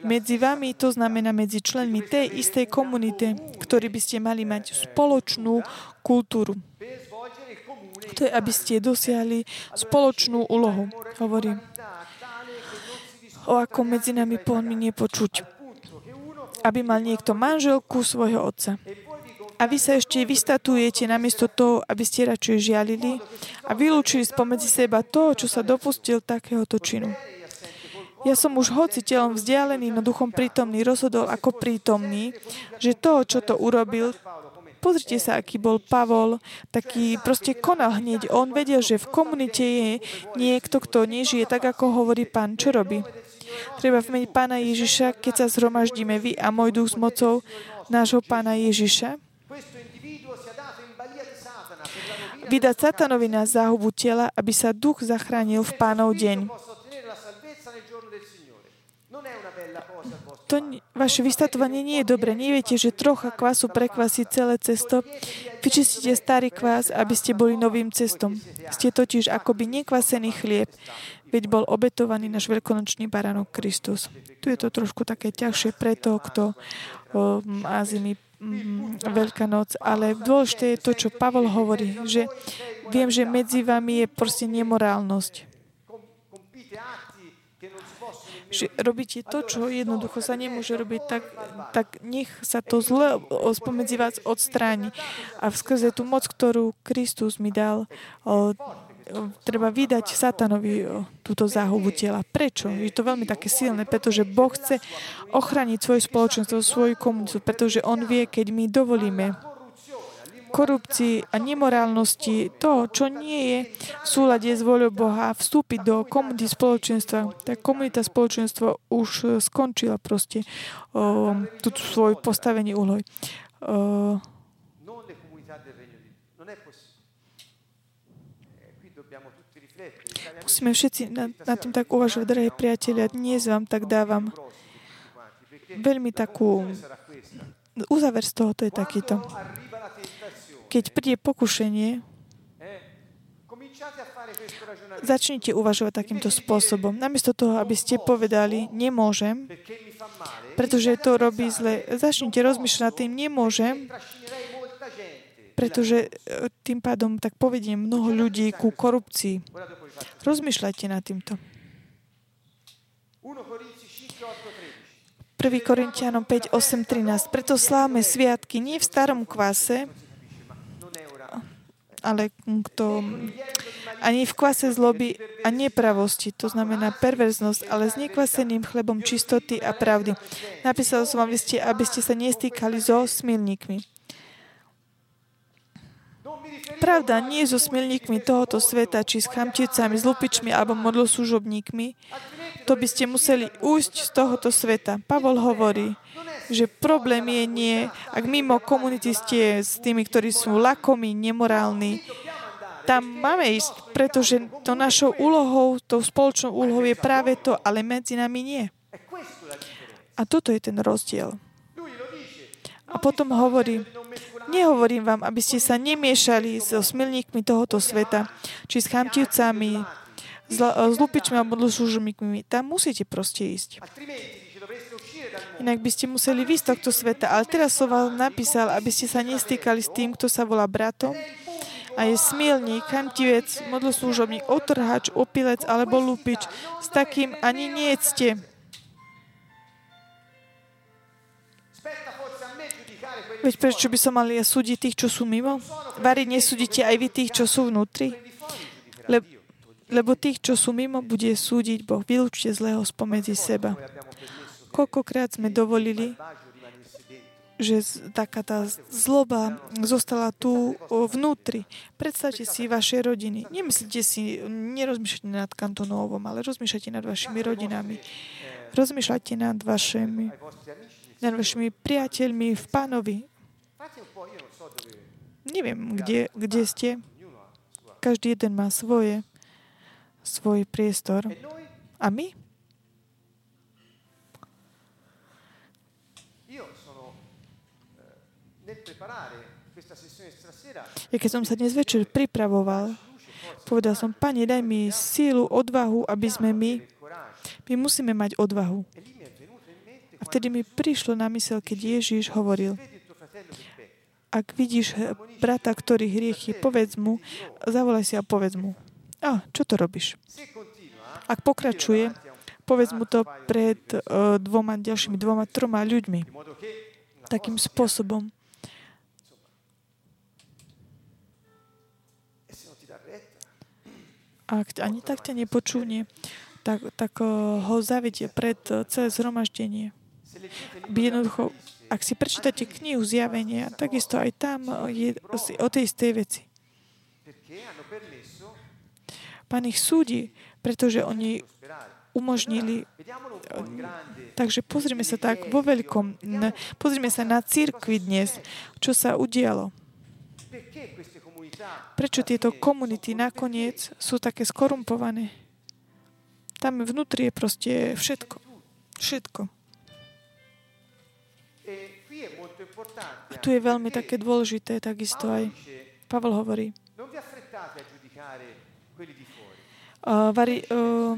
Medzi vami to znamená medzi členmi tej istej komunity, ktorí by ste mali mať spoločnú kultúru. To je, aby ste dosiahli spoločnú úlohu. Hovorí, o ako medzi nami poľmi nepočuť. Aby mal niekto manželku svojho otca. A vy sa ešte vystatujete namiesto toho, aby ste radšej žialili a vylúčili spomedzi seba to, čo sa dopustil takéhoto činu. Ja som už hoci telom vzdialený, no duchom prítomný, rozhodol ako prítomný, že to, čo to urobil, pozrite sa, aký bol Pavol, taký proste konal hneď. On vedel, že v komunite je niekto, kto nežije tak, ako hovorí pán. Čo robí? Treba v mene pána Ježiša, keď sa zhromaždíme vy a môj duch s mocou nášho pána Ježiša, vydať satanovi na záhubu tela, aby sa duch zachránil v pánov deň. To, vaše vystatovanie nie je dobre. Neviete, že trocha kvasu prekvasí celé cesto. Vyčistíte starý kvás, aby ste boli novým cestom. Ste totiž akoby nekvasený chlieb, veď bol obetovaný náš veľkonočný baránok Kristus. Tu je to trošku také ťažšie pre toho, kto o, má zimy Veľká noc, ale dôležité je to, čo Pavol hovorí, že viem, že medzi vami je proste nemorálnosť že robíte to, čo jednoducho sa nemôže robiť, tak, tak nech sa to zle spomedzi vás odstráni. A skrze tú moc, ktorú Kristus mi dal, treba vydať satanovi túto záhubu tela. Prečo? Je to veľmi také silné, pretože Boh chce ochraniť svoje spoločenstvo, svoju komunitu, pretože On vie, keď my dovolíme korupcii a nemorálnosti, to, čo nie je v súlade s voľou Boha, vstúpiť do komunity spoločenstva. Tá komunita spoločenstva už skončila proste o, tú svoj postavenie úloj. O, Musíme všetci nad, nad tým tak uvažovať, drahí priatelia. Dnes vám tak dávam veľmi takú... Uzáver z toho to je takýto keď príde pokušenie, začnite uvažovať takýmto spôsobom. Namiesto toho, aby ste povedali, nemôžem, pretože to robí zle. Začnite rozmýšľať tým, nemôžem, pretože e, tým pádom tak povediem mnoho ľudí ku korupcii. Rozmýšľajte nad týmto. 1 Korintianom 5, 8, 13. Preto slávme sviatky nie v starom kvase, ale kto ani v kvase zloby a nepravosti, to znamená perverznosť, ale s nekvaseným chlebom čistoty a pravdy. Napísal som vám liste, aby ste sa nestýkali so smilníkmi. Pravda, nie so smilníkmi tohoto sveta, či s chamticami, s lupičmi alebo modloslužobníkmi. To by ste museli újsť z tohoto sveta. Pavol hovorí, že problém je nie, ak mimo komunity ste s tými, ktorí sú lakomí, nemorálni, tam máme ísť, pretože to našou úlohou, tou spoločnou úlohou je práve to, ale medzi nami nie. A toto je ten rozdiel. A potom hovorí, nehovorím vám, aby ste sa nemiešali so smilníkmi tohoto sveta, či s chamtivcami, s, lupičmi alebo služobníkmi. Tam musíte proste ísť. Inak by ste museli výsť tohto sveta. Ale teraz som vám napísal, aby ste sa nestýkali s tým, kto sa volá bratom a je smilník, chamtivec, modloslúžobník, otrhač, opilec alebo lupič. S takým ani nie Veď prečo by som mali ja súdiť tých, čo sú mimo? Vary nesúdite aj vy tých, čo sú vnútri? Le, lebo tých, čo sú mimo, bude súdiť Boh. Vylúčte zlého spomedzi seba. Koľkokrát sme dovolili, že taká tá zloba zostala tu vnútri. Predstavte si vaše rodiny. Nemyslíte si, nerozmýšľajte nad kantonovom, ale rozmýšľajte nad vašimi rodinami. Rozmýšľajte nad vašimi, nad vašimi priateľmi v pánovi. Neviem, kde, kde ste. Každý jeden má svoje, svoj priestor. A my? Ja keď som sa dnes večer pripravoval, povedal som, Pane, daj mi sílu, odvahu, aby sme my, my musíme mať odvahu. A vtedy mi prišlo na mysel, keď Ježíš hovoril, ak vidíš brata, ktorý hriechy, povedz mu, zavolaj si a povedz mu. A, čo to robíš? Ak pokračuje, povedz mu to pred uh, dvoma ďalšími, dvoma, troma ľuďmi. Takým spôsobom. ak ani tak ťa nepočúvne, tak, tak ho zavedie pred celé zhromaždenie. Jednoducho, ak si prečítate knihu Zjavenia, takisto aj tam je o tej istej veci. Pán ich súdi, pretože oni umožnili. Takže pozrime sa tak vo veľkom. Pozrime sa na církvi dnes, čo sa udialo. Prečo tieto komunity nakoniec sú také skorumpované? Tam vnútri je proste všetko. Všetko. Tu je veľmi také dôležité, takisto aj Pavel hovorí. Uh, vari, uh,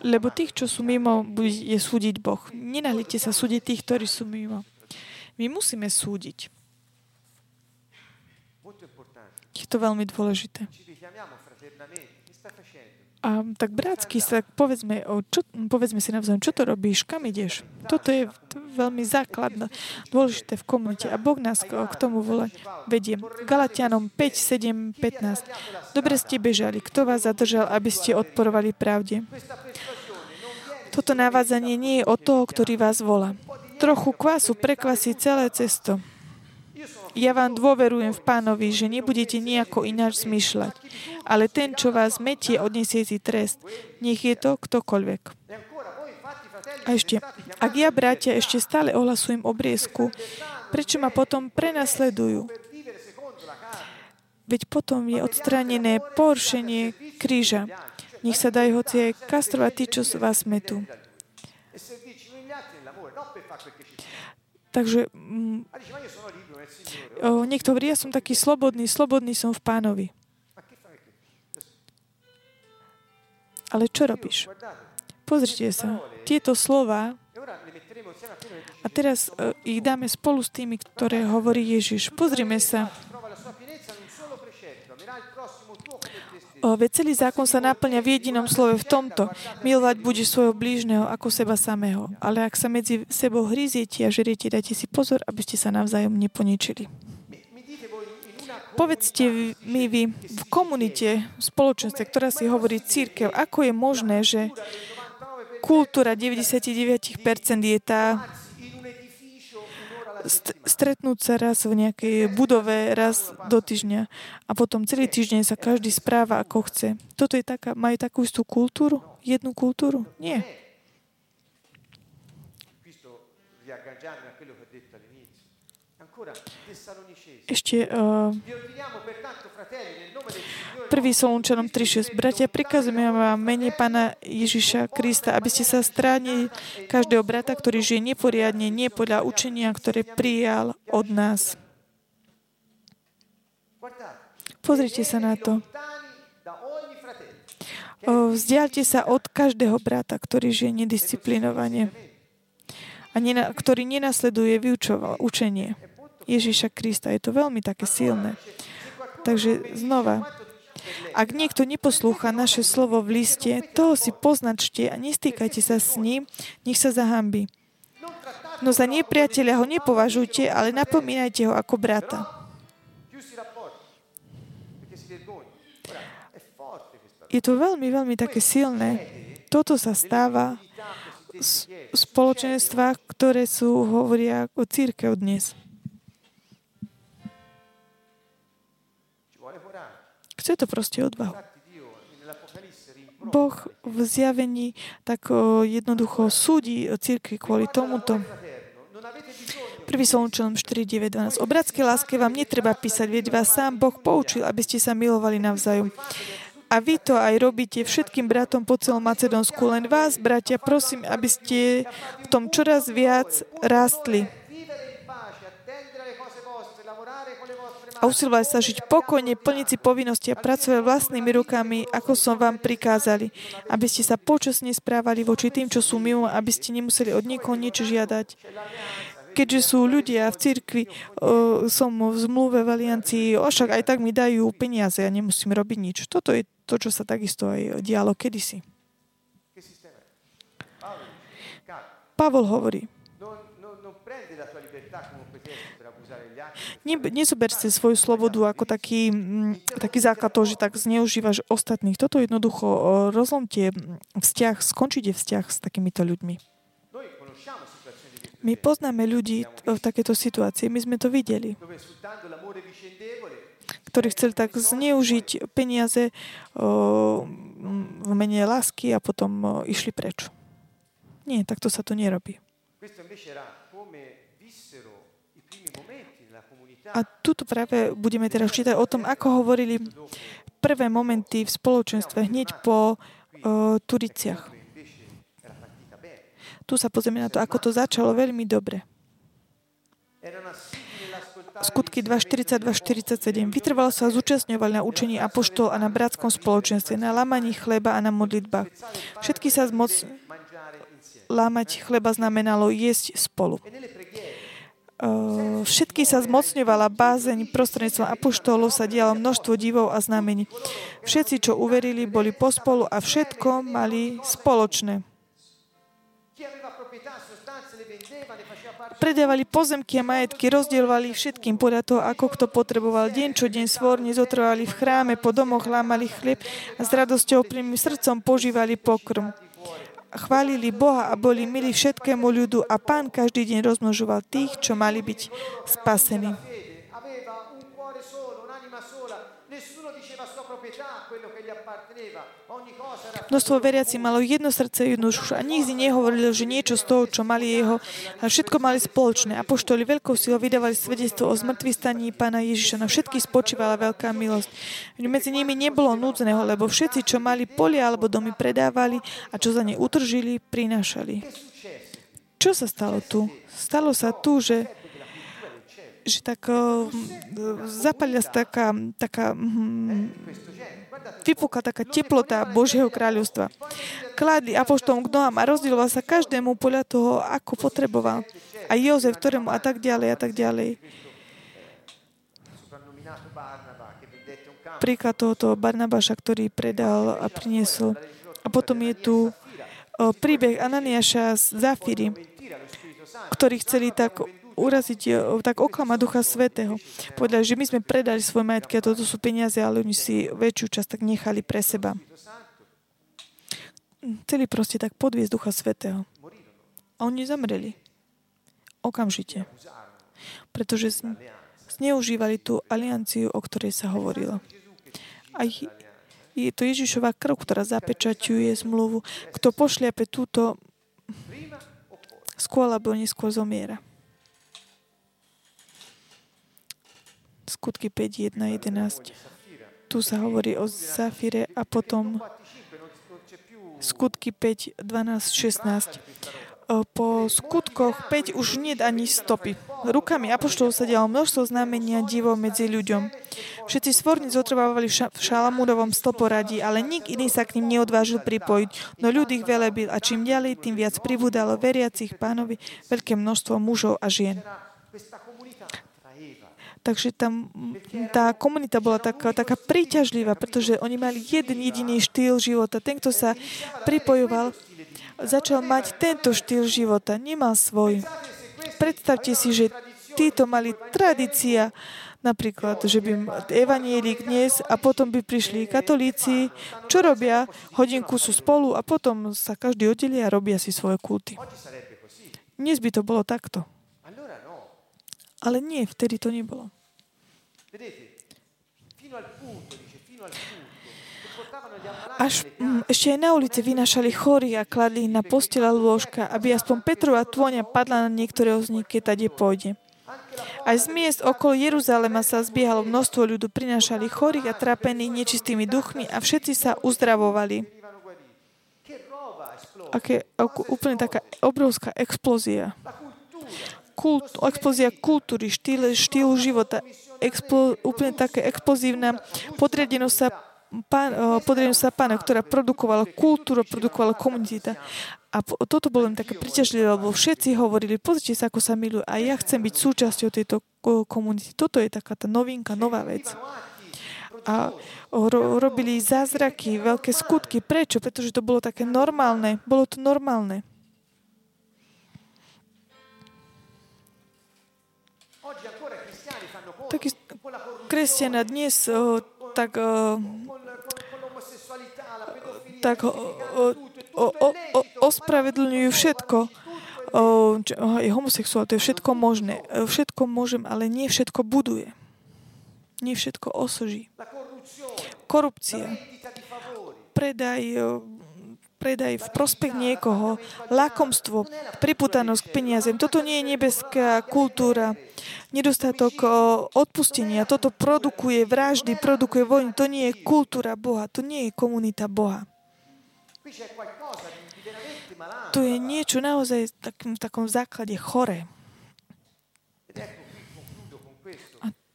lebo tých, čo sú mimo, je súdiť Boh. Nenahlite sa súdiť tých, ktorí sú mimo. My musíme súdiť. Je to veľmi dôležité. A tak brátsky sa povedzme, o čo, povedzme si navzájom, čo to robíš, kam ideš. Toto je veľmi základné, dôležité v komunite. A Boh nás k tomu volá, vedie. Galatianom 5, 7, 15. Dobre ste bežali. Kto vás zadržal, aby ste odporovali pravde? Toto navádzanie nie je od toho, ktorý vás volá. Trochu kvasu prekvasí celé cesto. Ja vám dôverujem v pánovi, že nebudete nejako ináč zmyšľať. Ale ten, čo vás metie, odniesie si trest. Nech je to ktokoľvek. A ešte, ak ja, bratia, ešte stále ohlasujem obriezku, prečo ma potom prenasledujú? Veď potom je odstranené poršenie kríža. Nech sa daj hoci aj kastrovať tí, čo vás metú. Takže mm, o, niekto hovorí, ja som taký slobodný, slobodný som v pánovi. Ale čo robíš? Pozrite sa, tieto slova a teraz uh, ich dáme spolu s tými, ktoré hovorí Ježiš. Pozrime sa. Veď celý zákon sa naplňa v jedinom slove v tomto. Milovať bude svojho blížneho ako seba samého. Ale ak sa medzi sebou hryziete a žeriete, dajte si pozor, aby ste sa navzájom neponičili. Povedzte mi vy v komunite, v spoločenstve, ktorá si hovorí církev, ako je možné, že kultúra 99% je tá stretnúť sa raz v nejakej budove raz do týždňa a potom celý týždeň sa každý správa ako chce. Toto je taká, majú takú istú kultúru? Jednu kultúru? Nie. Ešte uh, Prvý Solunčanom 3.6. Bratia, prikazujeme vám mene Pána Ježiša Krista, aby ste sa stránili každého brata, ktorý žije neporiadne, nie podľa učenia, ktoré prijal od nás. Pozrite sa na to. Vzdialte sa od každého brata, ktorý žije nedisciplinovane a nena, ktorý nenasleduje vyučoval učenie Ježiša Krista. Je to veľmi také silné. Takže znova, ak niekto neposlúcha naše slovo v liste, toho si poznačte a nestýkajte sa s ním, nech sa zahambí. No za nepriateľa ho nepovažujte, ale napomínajte ho ako brata. Je to veľmi, veľmi také silné. Toto sa stáva v spoločenstvách, ktoré sú, hovoria o církev dnes. Chce to proste odvahu. Boh v zjavení tak jednoducho súdi církvi kvôli tomuto. Prvý Solunčanom 4, 9, 12. O bratskej láske vám netreba písať, veď vás sám Boh poučil, aby ste sa milovali navzájom. A vy to aj robíte všetkým bratom po celom Macedónsku. Len vás, bratia, prosím, aby ste v tom čoraz viac rástli. A usilovať sa žiť pokojne, plniť si povinnosti a pracovať vlastnými rukami, ako som vám prikázali, aby ste sa počasne správali voči tým, čo sú mimo, aby ste nemuseli od nikoho niečo žiadať. Keďže sú ľudia v cirkvi, som v zmluve v aliancii, však aj tak mi dajú peniaze a nemusím robiť nič. Toto je to, čo sa takisto aj dialo kedysi. Pavol hovorí, Ne, nezober si svoju slobodu ako taký, mm, taký základ toho, že tak zneužívaš ostatných. Toto jednoducho rozlomte vzťah, skončite vzťah s takýmito ľuďmi. My poznáme ľudí v takéto situácii, my sme to videli, ktorí chceli tak zneužiť peniaze v mene lásky a potom išli preč. Nie, takto sa to nerobí. A tuto práve budeme teraz čítať o tom, ako hovorili prvé momenty v spoločenstve hneď po uh, Turiciach. Tu sa pozrieme na to, ako to začalo veľmi dobre. Skutky 2.42-47. Vytrvalo sa zúčastňovali na učení apoštol a na bratskom spoločenstve, na lamaní chleba a na modlitbách. Všetky sa zmoc... Lámať chleba znamenalo jesť spolu. Všetky sa zmocňovala bázeň, prostredníctvom apoštolov sa dialo množstvo divov a znamení. Všetci, čo uverili, boli pospolu a všetko mali spoločné. Predávali pozemky a majetky, rozdielovali všetkým podľa toho, ako kto potreboval. Deň čo deň svorne zotrvali v chráme, po domoch lámali chlieb a s radosťou plným srdcom požívali pokrm. Chválili Boha a boli milí všetkému ľudu a pán každý deň rozmnožoval tých, čo mali byť spasení. Množstvo veriaci malo jedno srdce, jednu dušu a nikdy nehovorili, že niečo z toho, čo mali jeho, a všetko mali spoločné. Apoštoli veľkou silou vydávali svedectvo o zmrtvých staní pána Ježiša. Na všetkých spočívala veľká milosť. Medzi nimi nebolo núdzneho, lebo všetci, čo mali polia alebo domy, predávali a čo za ne utržili, prinášali. Čo sa stalo tu? Stalo sa tu, že že tak zapalila sa taká, taká hm, vypukla taká teplota Božieho kráľovstva. Kladli apoštolom k nohám a rozdieloval sa každému podľa toho, ako potreboval. A Jozef, ktorému a tak ďalej a tak ďalej. Príklad tohoto Barnabáša, ktorý predal a priniesol. A potom je tu príbeh Ananiáša z Zafíry, ktorí chceli tak uraziť, e, tak oklama Ducha Svetého. Povedali, že my sme predali svoje majetky a toto sú peniaze, ale oni si väčšiu časť tak nechali pre seba. Chceli proste tak podviesť Ducha Svetého. A oni zamreli. Okamžite. Pretože zneužívali tú alianciu, o ktorej sa hovorilo. A je to Ježišová krv, ktorá zapečaťuje zmluvu. Kto pošliape túto, skôr alebo neskôr zomiera. Skutky 5, 1, 11. Tu sa hovorí o Zafire a potom skutky 5, 12, 16. Po skutkoch 5 už nie ani stopy. Rukami apoštolov sa dialo množstvo znamenia divov medzi ľuďom. Všetci svorní zotrvávali v Šalamúnovom stoporadí, ale nik iný sa k ním neodvážil pripojiť, no ľud ich velebil a čím ďalej, tým viac pribúdalo veriacich pánovi veľké množstvo mužov a žien. Takže tam tá komunita bola taká, taká príťažlivá, pretože oni mali jeden jediný štýl života. Ten, kto sa pripojoval, začal mať tento štýl života, nemal svoj. Predstavte si, že títo mali tradícia, napríklad, že by evanielik dnes a potom by prišli katolíci, čo robia? Hodinku sú spolu a potom sa každý oddelia a robia si svoje kulty. Dnes by to bolo takto. Ale nie, vtedy to nebolo. Až mm, ešte aj na ulici vynašali chory a kladli na postela lôžka, aby aspoň Petrova tvoňa padla na niektorého z nich, keď tade pôjde. Aj z miest okolo Jeruzalema sa zbiehalo množstvo ľudu, prinášali chorých a trápených nečistými duchmi a všetci sa uzdravovali. Aké, úplne taká obrovská explózia kult, explózia kultúry, štýl, štýlu života, explo, úplne také explozívna podriadenosť sa pán, podriadenosť sa pána, ktorá produkovala kultúru, produkovala komunita. A toto bolo len také priťažlivé, lebo všetci hovorili, pozrite sa, ako sa milujú a ja chcem byť súčasťou tejto komunity. Toto je taká tá novinka, nová vec. A ro- robili zázraky, veľké skutky. Prečo? Pretože to bolo také normálne. Bolo to normálne. Taký kresťania dnes uh, tak, uh, tak uh, ospravedlňujú všetko. Uh, je homosexuál, to je všetko možné. Všetko môžem, ale nie všetko buduje. Nie všetko osoží. Korupcia. Predaj predaj v prospech niekoho, lakomstvo, priputanosť k peniazem. Toto nie je nebeská kultúra. Nedostatok odpustenia. Toto produkuje vraždy, produkuje vojny. To nie je kultúra Boha. To nie je komunita Boha. To je niečo naozaj v takom základe chore.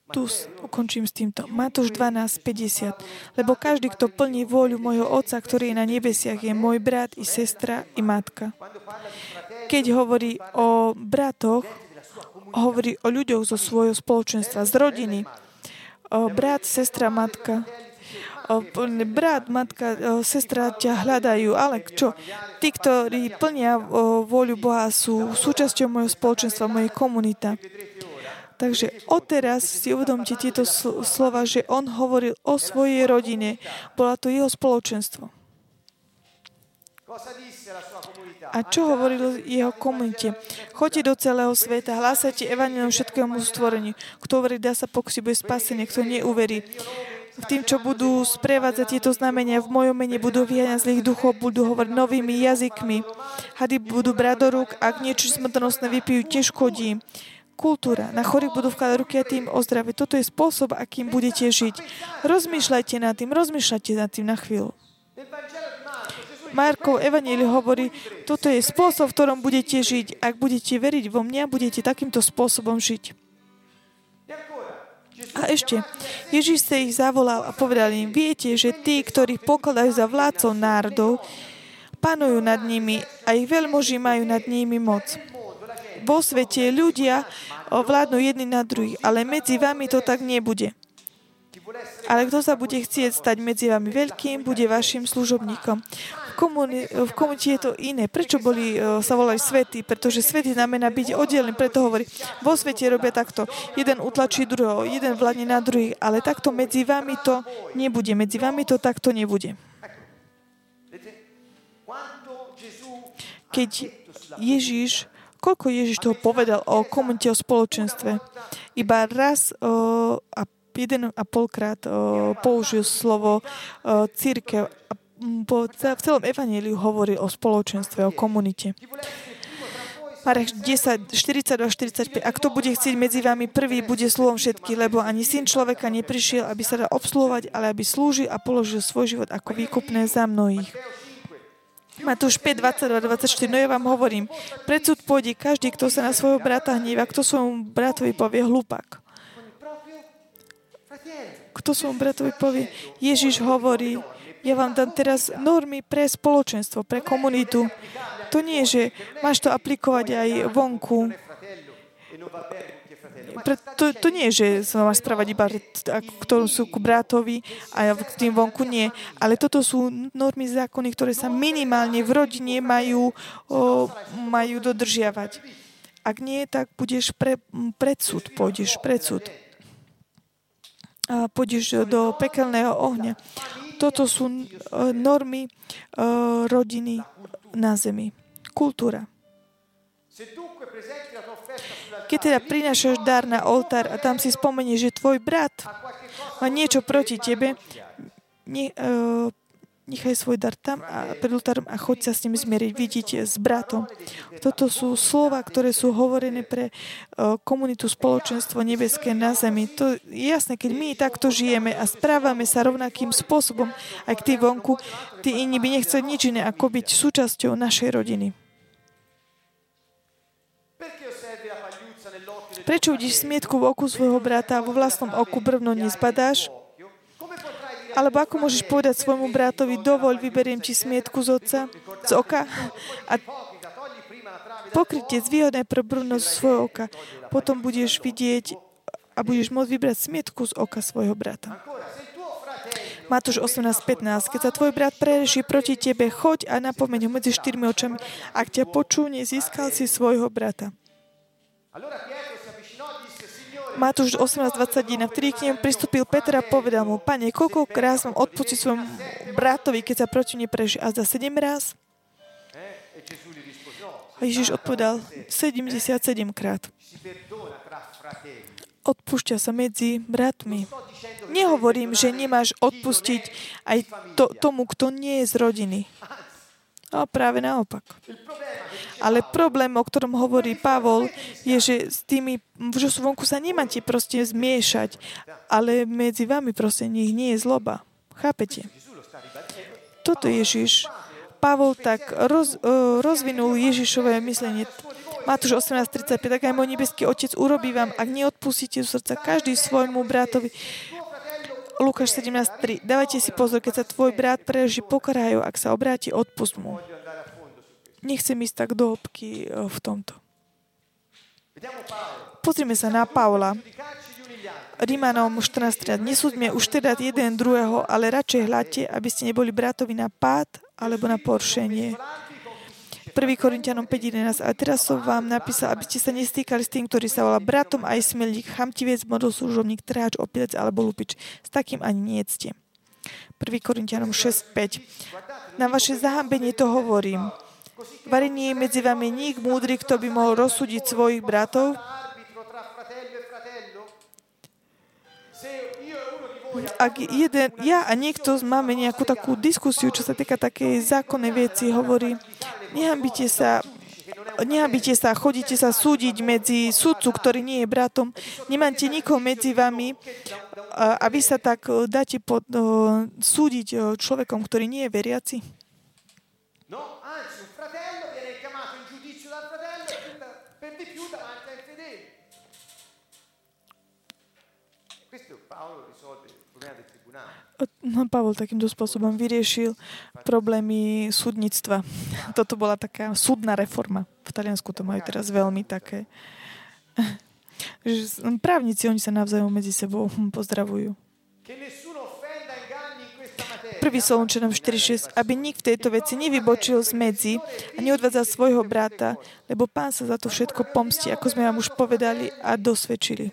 Tu ukončím s týmto. Matúš 12.50. Lebo každý, kto plní vôľu môjho Otca, ktorý je na nebesiach, je môj brat i sestra i matka. Keď hovorí o bratoch, hovorí o ľuďoch zo svojho spoločenstva, z rodiny. Brat, sestra, matka. Brat, matka, sestra ťa hľadajú, ale čo? Tí, ktorí plnia vôľu Boha, sú súčasťou môjho spoločenstva, mojej komunita. Takže odteraz si uvedomte tieto slova, že on hovoril o svojej rodine. Bola to jeho spoločenstvo. A čo hovoril jeho komunite? Choďte do celého sveta, hlásajte evanilium všetkému stvoreniu. Kto uverí, dá sa pokusiť, bude spasený. Kto neuverí, v tým, čo budú sprevádzať tieto znamenia v mojom mene, budú vyháňať zlých duchov, budú hovoriť novými jazykmi. Hady budú brať do rúk, ak niečo smrtonosné vypijú, tiež škodí kultúra. Na chorých budú vkladať ruky a tým ozdraviť. Toto je spôsob, akým budete žiť. Rozmýšľajte nad tým, rozmýšľajte nad tým na chvíľu. Markov Evangeliu hovorí, toto je spôsob, v ktorom budete žiť. Ak budete veriť vo mňa, budete takýmto spôsobom žiť. A ešte, Ježíš sa ich zavolal a povedal im, viete, že tí, ktorí pokladajú za vládcov národov, panujú nad nimi a ich veľmoži majú nad nimi moc vo svete ľudia vládnu jedni na druhých, ale medzi vami to tak nebude. Ale kto sa bude chcieť stať medzi vami veľkým, bude vašim služobníkom. V, komuni- v komunite je to iné. Prečo boli, uh, sa volali svety? Pretože svety znamená byť oddelený. Preto hovorí, vo svete robia takto. Jeden utlačí druhého, jeden vládne na druhých, ale takto medzi vami to nebude. Medzi vami to takto nebude. Keď Ježíš Koľko Ježiš toho povedal o komunite, o spoločenstve? Iba raz o, a jeden a polkrát o, použil slovo o, církev a po, v celom evaníliu hovorí o spoločenstve, o komunite. Marek 10, 42 45. A kto bude chcieť medzi vami prvý, bude slovom všetky, lebo ani syn človeka neprišiel, aby sa dal obsluhovať, ale aby slúžil a položil svoj život ako výkupné za mnohých. Matúš 5, 22, 24. No ja vám hovorím, predsud pôjde každý, kto sa na svojho brata hníva, kto svojmu bratovi povie hlupák. Kto svojmu bratovi povie, Ježiš hovorí, ja vám dám teraz normy pre spoločenstvo, pre komunitu. To nie je, že máš to aplikovať aj vonku pre, to, nie je, že sa máš správať iba ktorú sú ku bratovi a k tým vonku nie. Ale toto sú normy zákony, ktoré sa minimálne v rodine majú, o, majú dodržiavať. Ak nie, tak budeš pre, predsud, pôjdeš predsud. A pôjdeš do pekelného ohňa. Toto sú normy rodiny na zemi. Kultúra. Keď teda prinášaš dar na oltár a tam si spomenieš, že tvoj brat má niečo proti tebe, ne, uh, nechaj svoj dar tam a pred oltárom a choď sa s ním zmieriť, vidíte, s bratom. Toto sú slova, ktoré sú hovorené pre uh, komunitu spoločenstvo nebeské na zemi. To je jasné, keď my takto žijeme a správame sa rovnakým spôsobom aj k tým vonku, tí iní by nechceli nič iné, ako byť súčasťou našej rodiny. Prečo vidíš smietku v oku svojho brata a vo vlastnom oku brvno nezbadáš? Alebo ako môžeš povedať svojmu bratovi, dovoľ, vyberiem ti smietku z, oca, z oka a pokrytie zvýhodné pre brvno z svojho oka. Potom budeš vidieť a budeš môcť vybrať smietku z oka svojho brata. Matúš 18.15. Keď sa tvoj brat prereší proti tebe, choď a napomeň ho medzi štyrmi očami. Ak ťa počú, nezískal si svojho brata. Matúš 18.21. Vtedy k nemu pristúpil Peter a povedal mu, Pane, koľko raz mám odpustiť svojmu bratovi, keď sa proti mne? A za 7 raz? A Ježiš odpovedal 77 krát. Odpúšťa sa medzi bratmi. Nehovorím, že nemáš odpustiť aj to, tomu, kto nie je z rodiny. A práve naopak. Ale problém, o ktorom hovorí Pavol, je, že s tými, že sú vonku sa nemáte proste zmiešať, ale medzi vami proste nich nie je zloba. Chápete? Toto Ježiš. Pavol tak roz, rozvinul Ježišové myslenie. Matúš 18.35, tak aj môj nebeský Otec urobí vám, ak neodpustíte srdca každý svojmu bratovi, Lukáš 17.3. Dávajte si pozor, keď sa tvoj brat preží pokrajú, ak sa obráti, odpust mu. Nechcem ísť tak do hĺbky e, v tomto. Pozrime sa na Paula. Rímanom 14.3. Nesúďme už teda jeden druhého, ale radšej hľadte, aby ste neboli bratovi na pád alebo na poršenie. 1. Korintianom 5.11. A teraz som vám napísal, aby ste sa nestýkali s tým, ktorý sa volá bratom aj smelník, chamtivec, modoslužovník, tráč, opilec alebo lupič. S takým ani nie ste. 1. Korintianom 6.5. Na vaše zahambenie to hovorím. Varenie je medzi vami nik múdry, kto by mohol rozsúdiť svojich bratov, ak jeden, ja a niekto máme nejakú takú diskusiu, čo sa týka takej zákonnej veci, hovorí, nehambite sa, nehambite sa, chodíte sa súdiť medzi sudcu, ktorý nie je bratom, nemáte nikoho medzi vami a vy sa tak e, dáte pod, uh, súdiť e, človekom, ktorý nie je veriaci? Pavol takýmto spôsobom vyriešil problémy súdnictva. Toto bola taká súdna reforma. V Taliansku to majú teraz veľmi také. Právnici, oni sa navzájom medzi sebou pozdravujú. Prvý Solunčanom 4.6. Aby nik v tejto veci nevybočil z medzi a neodvádzal svojho brata, lebo pán sa za to všetko pomstí, ako sme vám už povedali a dosvedčili.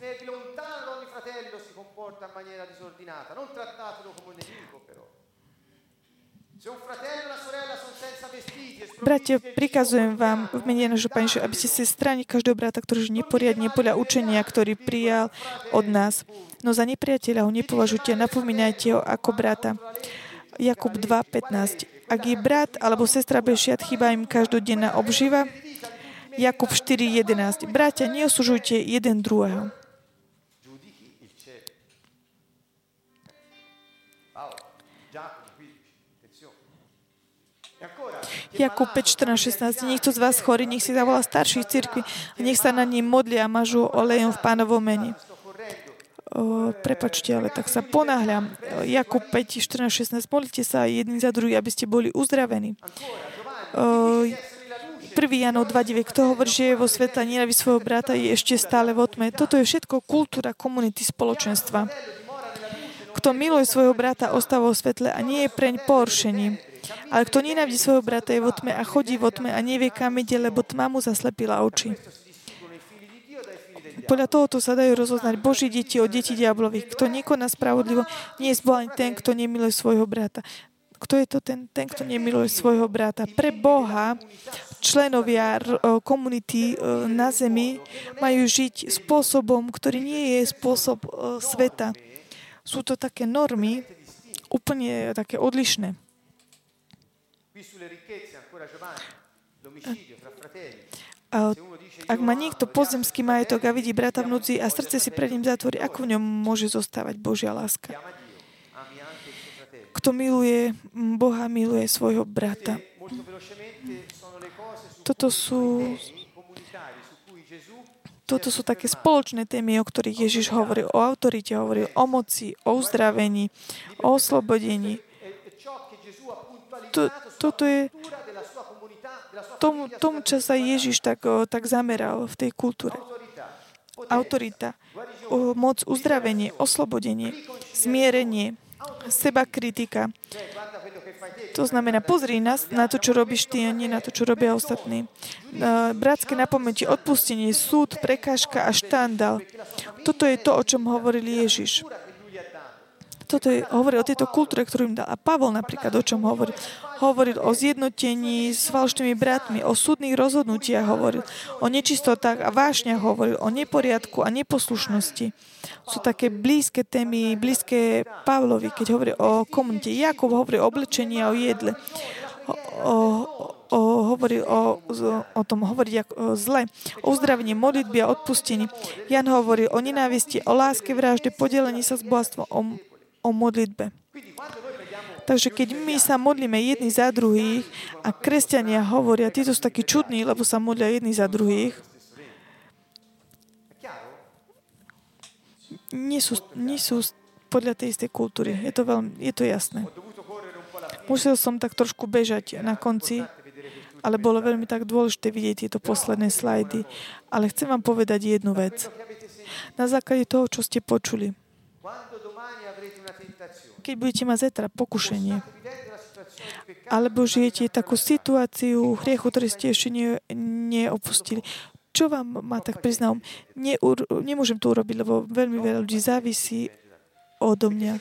Bratia, prikazujem vám v mene nášho Pána, aby ste si strani každého brata, ktorý neporiadne podľa učenia, ktorý prijal od nás. No za nepriateľa ho nepovažujte, napomínajte ho ako brata. Jakub 2.15. Ak je brat alebo sestra bez šiat, chýba im každodenná obživa. Jakub 4.11. Bratia, neosužujte jeden druhého. Jakub 5, 14, 16. Niekto z vás chorý, nech si zavolá starších cirkvi a nech sa na ním modlia a mažu olejom v pánovom mene. O, prepačte, ale tak sa ponáhľam. Jakub 5, 14, 16. Modlite sa jedni za druhý, aby ste boli uzdravení. O, 1. Janov 2.9. Kto hovorí, že je vo sveta nenaví svojho brata, je ešte stále vo tme. Toto je všetko kultúra komunity spoločenstva. Kto miluje svojho brata, ostáva vo svetle a nie je preň poršením. Ale kto nenávidí svojho brata je vo tme a chodí vo tme a nevie, kam ide, lebo tma mu zaslepila oči. Podľa tohoto sa dajú rozoznať Boží deti od detí diablových. Kto nekoná spravodlivo, nie je zvolený ten, kto nemiluje svojho brata. Kto je to ten, ten, kto nemiluje svojho brata? Pre Boha členovia komunity na zemi majú žiť spôsobom, ktorý nie je spôsob sveta. Sú to také normy, úplne také odlišné. Ak má niekto pozemský majetok a vidí brata v núdzi a srdce si pred ním zatvorí, ako v ňom môže zostávať Božia láska? Kto miluje Boha, miluje svojho brata. Toto sú toto sú také spoločné témy, o ktorých Ježiš hovoril. O autorite hovoril, o moci, o uzdravení, o oslobodení. To, toto je tomu, tomu, čo sa Ježiš tak, tak zameral v tej kultúre. Autorita, moc, uzdravenie, oslobodenie, zmierenie, Seba kritika. To znamená, pozri na, na to, čo robíš ty a nie na to, čo robia ostatní. Bratské napomentie, odpustenie, súd, prekážka a štandal. Toto je to, o čom hovoril Ježiš. Toto je, hovorí o tejto kultúre, ktorú im dal. A Pavol napríklad o čom hovoril? Hovoril o zjednotení s falošnými bratmi, o súdnych rozhodnutiach hovoril, o nečistotách a vášniach hovoril, o neporiadku a neposlušnosti. Sú také blízke témy, blízke Pavlovi, keď hovorí o komunite. Jakub hovorí o oblečení a o jedle. O, o, o, hovorí o, o tom hovoriť o zle, o uzdravení, modlitby a odpustení. Jan hovorí o nenávisti, o láske, vražde, podelení sa s bohatstvom, o o modlitbe. Takže keď my sa modlíme jedni za druhých a kresťania hovoria, títo sú takí čudní, lebo sa modlia jedni za druhých, nie sú, nie sú podľa tej istej kultúry. Je to, veľmi, je to jasné. Musel som tak trošku bežať na konci, ale bolo veľmi tak dôležité vidieť tieto posledné slajdy. Ale chcem vám povedať jednu vec. Na základe toho, čo ste počuli keď budete mať zetra pokušenie, alebo žijete takú situáciu hriechu, ktorý ste ešte ne, neopustili, čo vám má tak priznám, ne, nemôžem to urobiť, lebo veľmi veľa ľudí závisí odo mňa.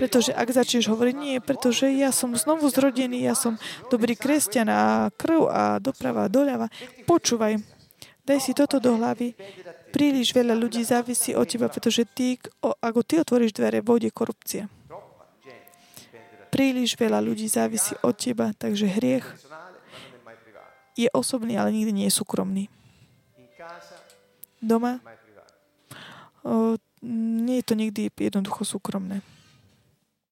Pretože ak začneš hovoriť, nie, pretože ja som znovu zrodený, ja som dobrý kresťan a krv a doprava a doľava. Počúvaj, daj si toto do hlavy. Príliš veľa ľudí závisí od teba, pretože ty, ako ty otvoríš dvere, vôjde korupcia. Príliš veľa ľudí závisí od teba, takže hriech je osobný, ale nikdy nie je súkromný. Doma o, nie je to nikdy jednoducho súkromné.